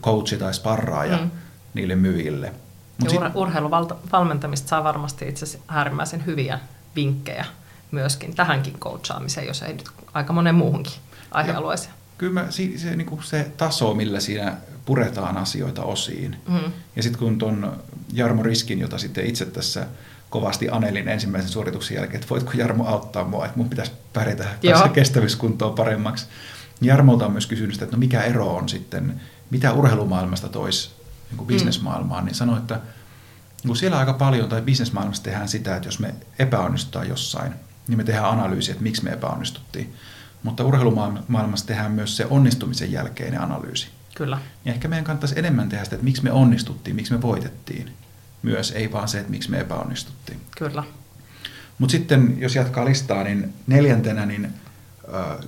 coachi tai sparraaja mm. niille myyjille. Mut ja ur- urheiluvalmentamista saa varmasti itse asiassa äärimmäisen hyviä vinkkejä myöskin tähänkin coachaamiseen, jos ei nyt aika monen muuhunkin aihealueeseen. Kyllä mä, se, se, niin kuin se taso, millä siinä puretaan asioita osiin. Mm. Ja sitten kun tuon Jarmo Riskin, jota sitten itse tässä kovasti anelin ensimmäisen suorituksen jälkeen, että voitko Jarmo auttaa mua, että mun pitäisi pärjätä kestävyyskuntoon paremmaksi. Jarmolta on myös kysynyt, että no mikä ero on sitten, mitä urheilumaailmasta toisi niin kuin bisnesmaailmaan, niin sanoi, että niin kuin siellä aika paljon, tai bisnesmaailmassa tehdään sitä, että jos me epäonnistutaan jossain, niin me tehdään analyysi, että miksi me epäonnistuttiin. Mutta urheilumaailmassa tehdään myös se onnistumisen jälkeinen analyysi. Kyllä. Ja ehkä meidän kannattaisi enemmän tehdä sitä, että miksi me onnistuttiin, miksi me voitettiin. Myös, ei vaan se, että miksi me epäonnistuttiin. Kyllä. Mutta sitten, jos jatkaa listaa, niin neljäntenä, niin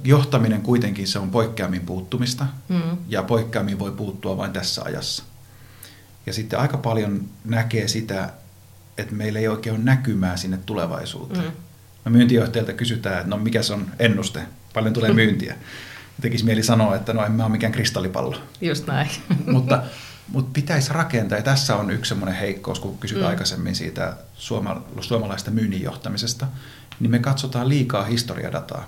johtaminen kuitenkin se on poikkeamin puuttumista. Mm. Ja poikkeamin voi puuttua vain tässä ajassa. Ja sitten aika paljon näkee sitä, että meillä ei oikein ole näkymää sinne tulevaisuuteen. Mm. No myyntijohtajalta kysytään, että no mikä se on ennuste, paljon tulee myyntiä. Tekisi mieli sanoa, että no en mä ole mikään kristallipallo. Just näin. mutta, mutta pitäisi rakentaa, ja tässä on yksi semmoinen heikkous, kun kysyt mm. aikaisemmin siitä suoma, suomalaista myynnin johtamisesta, niin me katsotaan liikaa historiadataa.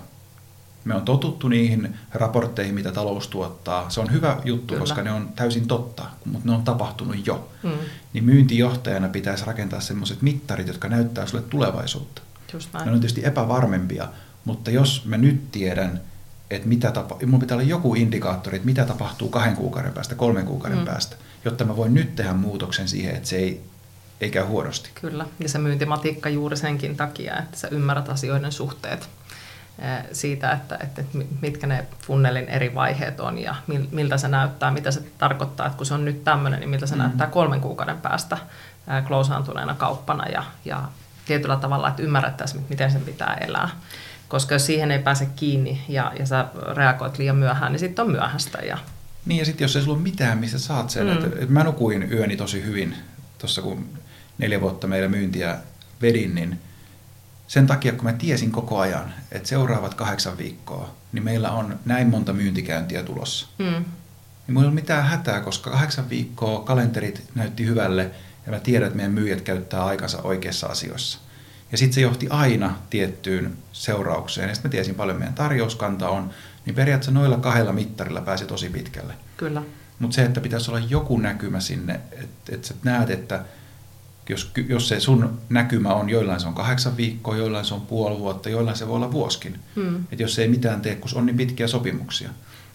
Me on totuttu niihin raportteihin, mitä talous tuottaa. Se on hyvä juttu, Kyllä. koska ne on täysin totta, mutta ne on tapahtunut jo. Mm. Niin myyntijohtajana pitäisi rakentaa sellaiset mittarit, jotka näyttää sulle tulevaisuutta. Just näin. Ne on tietysti epävarmempia, mutta jos mä nyt tiedän, että mitä tapa, mun pitää olla joku indikaattori, että mitä tapahtuu kahden kuukauden päästä, kolmen kuukauden mm. päästä, jotta mä voin nyt tehdä muutoksen siihen, että se ei, ei käy huonosti. Kyllä, ja se myyntimatikka juuri senkin takia, että sä ymmärrät asioiden suhteet siitä, että, että mitkä ne funnelin eri vaiheet on ja miltä se näyttää, mitä se tarkoittaa, että kun se on nyt tämmöinen, niin miltä se mm. näyttää kolmen kuukauden päästä klousaantuneena kauppana ja, ja tietyllä tavalla, että ymmärrettäisiin, miten sen pitää elää. Koska jos siihen ei pääse kiinni ja, ja sä reagoit liian myöhään, niin sitten on myöhäistä. Ja... Niin ja sitten jos ei sulla ole mitään, missä saat sen. Mm. Että, että mä nukuin yöni tosi hyvin tuossa, kun neljä vuotta meillä myyntiä vedin, niin sen takia, kun mä tiesin koko ajan, että seuraavat kahdeksan viikkoa, niin meillä on näin monta myyntikäyntiä tulossa. Mm. Niin mulla ei ole mitään hätää, koska kahdeksan viikkoa kalenterit näytti hyvälle ja mä tiedän, että meidän myyjät käyttää aikansa oikeissa asioissa. Ja sitten se johti aina tiettyyn seuraukseen. Ja sitten mä tiesin paljon meidän tarjouskanta on, niin periaatteessa noilla kahdella mittarilla pääsi tosi pitkälle. Kyllä. Mutta se, että pitäisi olla joku näkymä sinne, että, että sä näet, että jos, jos se sun näkymä on, joillain se on kahdeksan viikkoa, joillain se on puoli vuotta, joillain se voi olla vuoskin. Hmm. Että jos se ei mitään tee, kun on niin pitkiä sopimuksia.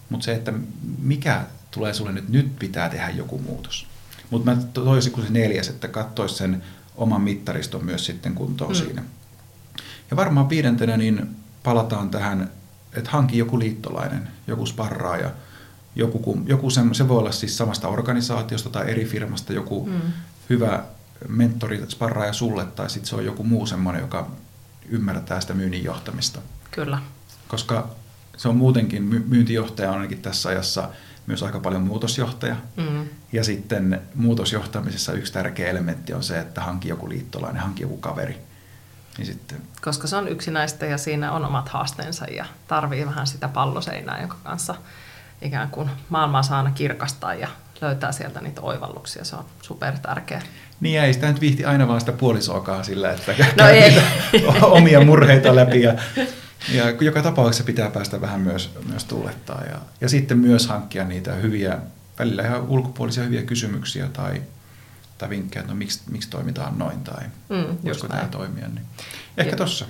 Mutta se, että mikä tulee sulle nyt, nyt pitää tehdä joku muutos. Mutta mä toisin kuin se neljäs, että katsoisi sen oman mittariston myös sitten kuntoon hmm. siinä. Ja varmaan viidentenä niin palataan tähän, että hanki joku liittolainen, joku sparraaja, joku, joku se, se voi olla siis samasta organisaatiosta tai eri firmasta joku hmm. hyvä mentori, sparraaja sulle, tai sitten se on joku muu semmoinen, joka ymmärtää sitä myynnin johtamista. Kyllä. Koska se on muutenkin, myyntijohtaja on ainakin tässä ajassa myös aika paljon muutosjohtaja. Mm. Ja sitten muutosjohtamisessa yksi tärkeä elementti on se, että hanki joku liittolainen, hanki joku kaveri. Niin sitten... Koska se on yksinäistä ja siinä on omat haasteensa ja tarvii vähän sitä palloseinää, jonka kanssa ikään kuin maailmaa saa aina kirkastaa ja löytää sieltä niitä oivalluksia. Se on super tärkeä. Niin ei sitä nyt viihti aina vaan sitä puolisoakaan sillä, että no ei. omia murheita läpi. Ja, ja joka tapauksessa pitää päästä vähän myös, myös tuulettaa. Ja, ja sitten myös hankkia niitä hyviä, välillä ihan ulkopuolisia hyviä kysymyksiä tai, tai vinkkejä, että no miksi, miksi toimitaan noin tai mm, voisiko tämä toimia. Niin. Ehkä tuossa.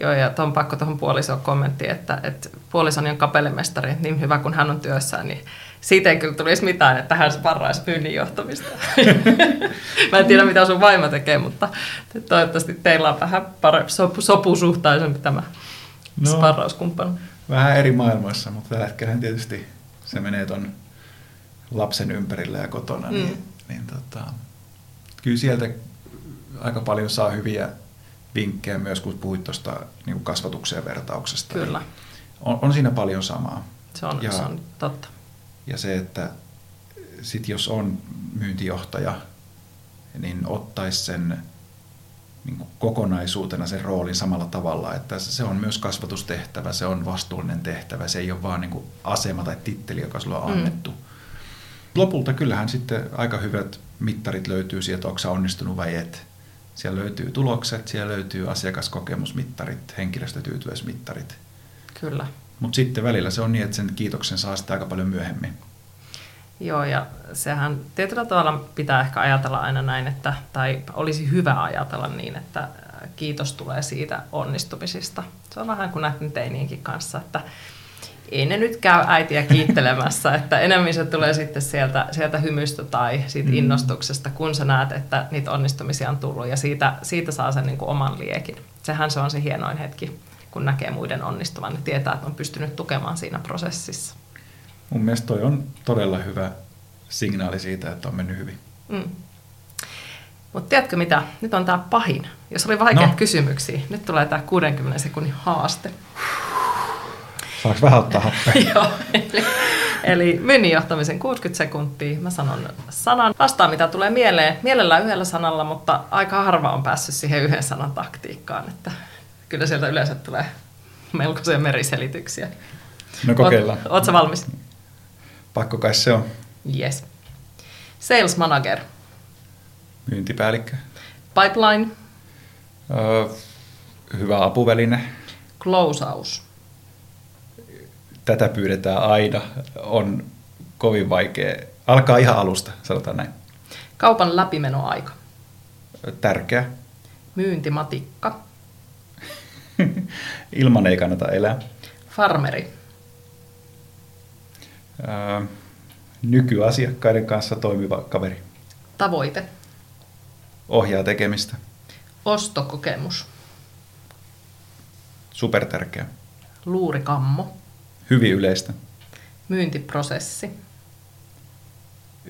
Joo, ja tuon pakko tuohon puolisoon kommentti, että, että puolisoni on kapelemestari, niin hyvä kuin hän on työssään, niin siitä ei kyllä tulisi mitään, että hän sparraisi pyynnin johtamista. Mä en tiedä, mitä sun vaimo tekee, mutta toivottavasti teillä on vähän pare- sopu, sopusuhtaisempi tämä no, sparrauskumppani. Vähän eri maailmoissa, mutta tällä hetkellä tietysti se menee ton lapsen ympärillä ja kotona, niin, mm. niin tota, kyllä sieltä aika paljon saa hyviä vinkkejä myös, kun puhuit tuosta niin kasvatuksen vertauksesta. Kyllä. Niin on, on siinä paljon samaa. Se on, ja, se on totta. Ja se, että sit jos on myyntijohtaja, niin ottaisi sen niin kuin kokonaisuutena sen roolin samalla tavalla, että se on myös kasvatustehtävä, se on vastuullinen tehtävä, se ei ole vaan niin kuin asema tai titteli, joka sulla on mm. annettu. Lopulta kyllähän sitten aika hyvät mittarit löytyy sieltä, onko onnistunut vai et Siellä löytyy tulokset, siellä löytyy asiakaskokemusmittarit, henkilöstötyytyväismittarit. Kyllä. Mutta sitten välillä se on niin, että sen kiitoksen saa sitten aika paljon myöhemmin. Joo, ja sehän tietyllä tavalla pitää ehkä ajatella aina näin, että, tai olisi hyvä ajatella niin, että kiitos tulee siitä onnistumisista. Se on vähän kuin näiden teiniinkin kanssa, että ei ne nyt käy äitiä kiittelemässä, että enemmän se tulee sitten sieltä, sieltä hymystä tai siitä mm. innostuksesta, kun sä näet, että niitä onnistumisia on tullut ja siitä, siitä saa sen niin kuin oman liekin. Sehän se on se hienoin hetki, kun näkee muiden onnistuvan, niin tietää, että on pystynyt tukemaan siinä prosessissa. Mun mielestä toi on todella hyvä signaali siitä, että on mennyt hyvin. Mm. Mutta tiedätkö mitä? Nyt on tämä pahin. Jos oli vaikeita no. kysymyksiä, nyt tulee tämä 60 sekunnin haaste. Saanko vähän ottaa happea? Joo, eli, eli myynnin johtamisen 60 sekuntia. Mä sanon sanan. Vastaan mitä tulee mieleen. Mielellään yhdellä sanalla, mutta aika harva on päässyt siihen yhden sanan taktiikkaan. Että kyllä sieltä yleensä tulee melkoisia meriselityksiä. No kokeillaan. Oot, ootko valmis? Pakko kai se on. Yes. Sales manager. Myyntipäällikkö. Pipeline. Öö, hyvä apuväline. Closeaus. Tätä pyydetään aina. On kovin vaikea. Alkaa ihan alusta, sanotaan näin. Kaupan läpimenoaika. Tärkeä. Myyntimatikka. Ilman ei kannata elää. Farmeri. Nykyasiakkaiden kanssa toimiva kaveri. Tavoite. Ohjaa tekemistä. Ostokokemus. Super tärkeä. Luurikammo. Hyvin yleistä. Myyntiprosessi.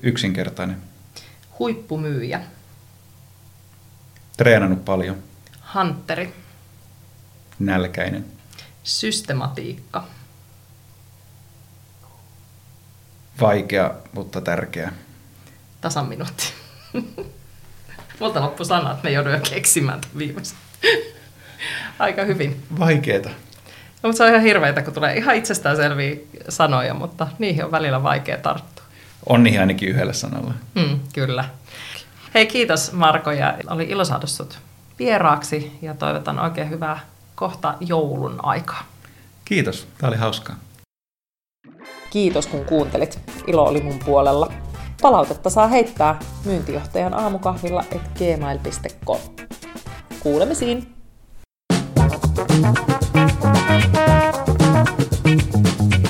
Yksinkertainen. Huippumyyjä. Treenannut paljon. Hanteri. Nälkäinen. Systematiikka. Vaikea, mutta tärkeä. Tasan minuutti. Multa loppu sanat, me joudumme keksimään viimeisen. Aika hyvin. Vaikeeta. No, mutta se on ihan hirveitä, kun tulee ihan itsestäänselviä sanoja, mutta niihin on välillä vaikea tarttua. On niihin ainakin yhdellä sanalla. Mm, kyllä. Hei kiitos Marko ja oli ilo saada sut vieraaksi ja toivotan oikein hyvää kohta joulun aikaa. Kiitos, tämä oli hauskaa. Kiitos kun kuuntelit. Ilo oli mun puolella. Palautetta saa heittää myyntijohtajan aamukahvilla et gmail.com. Kuulemisiin! Thank you.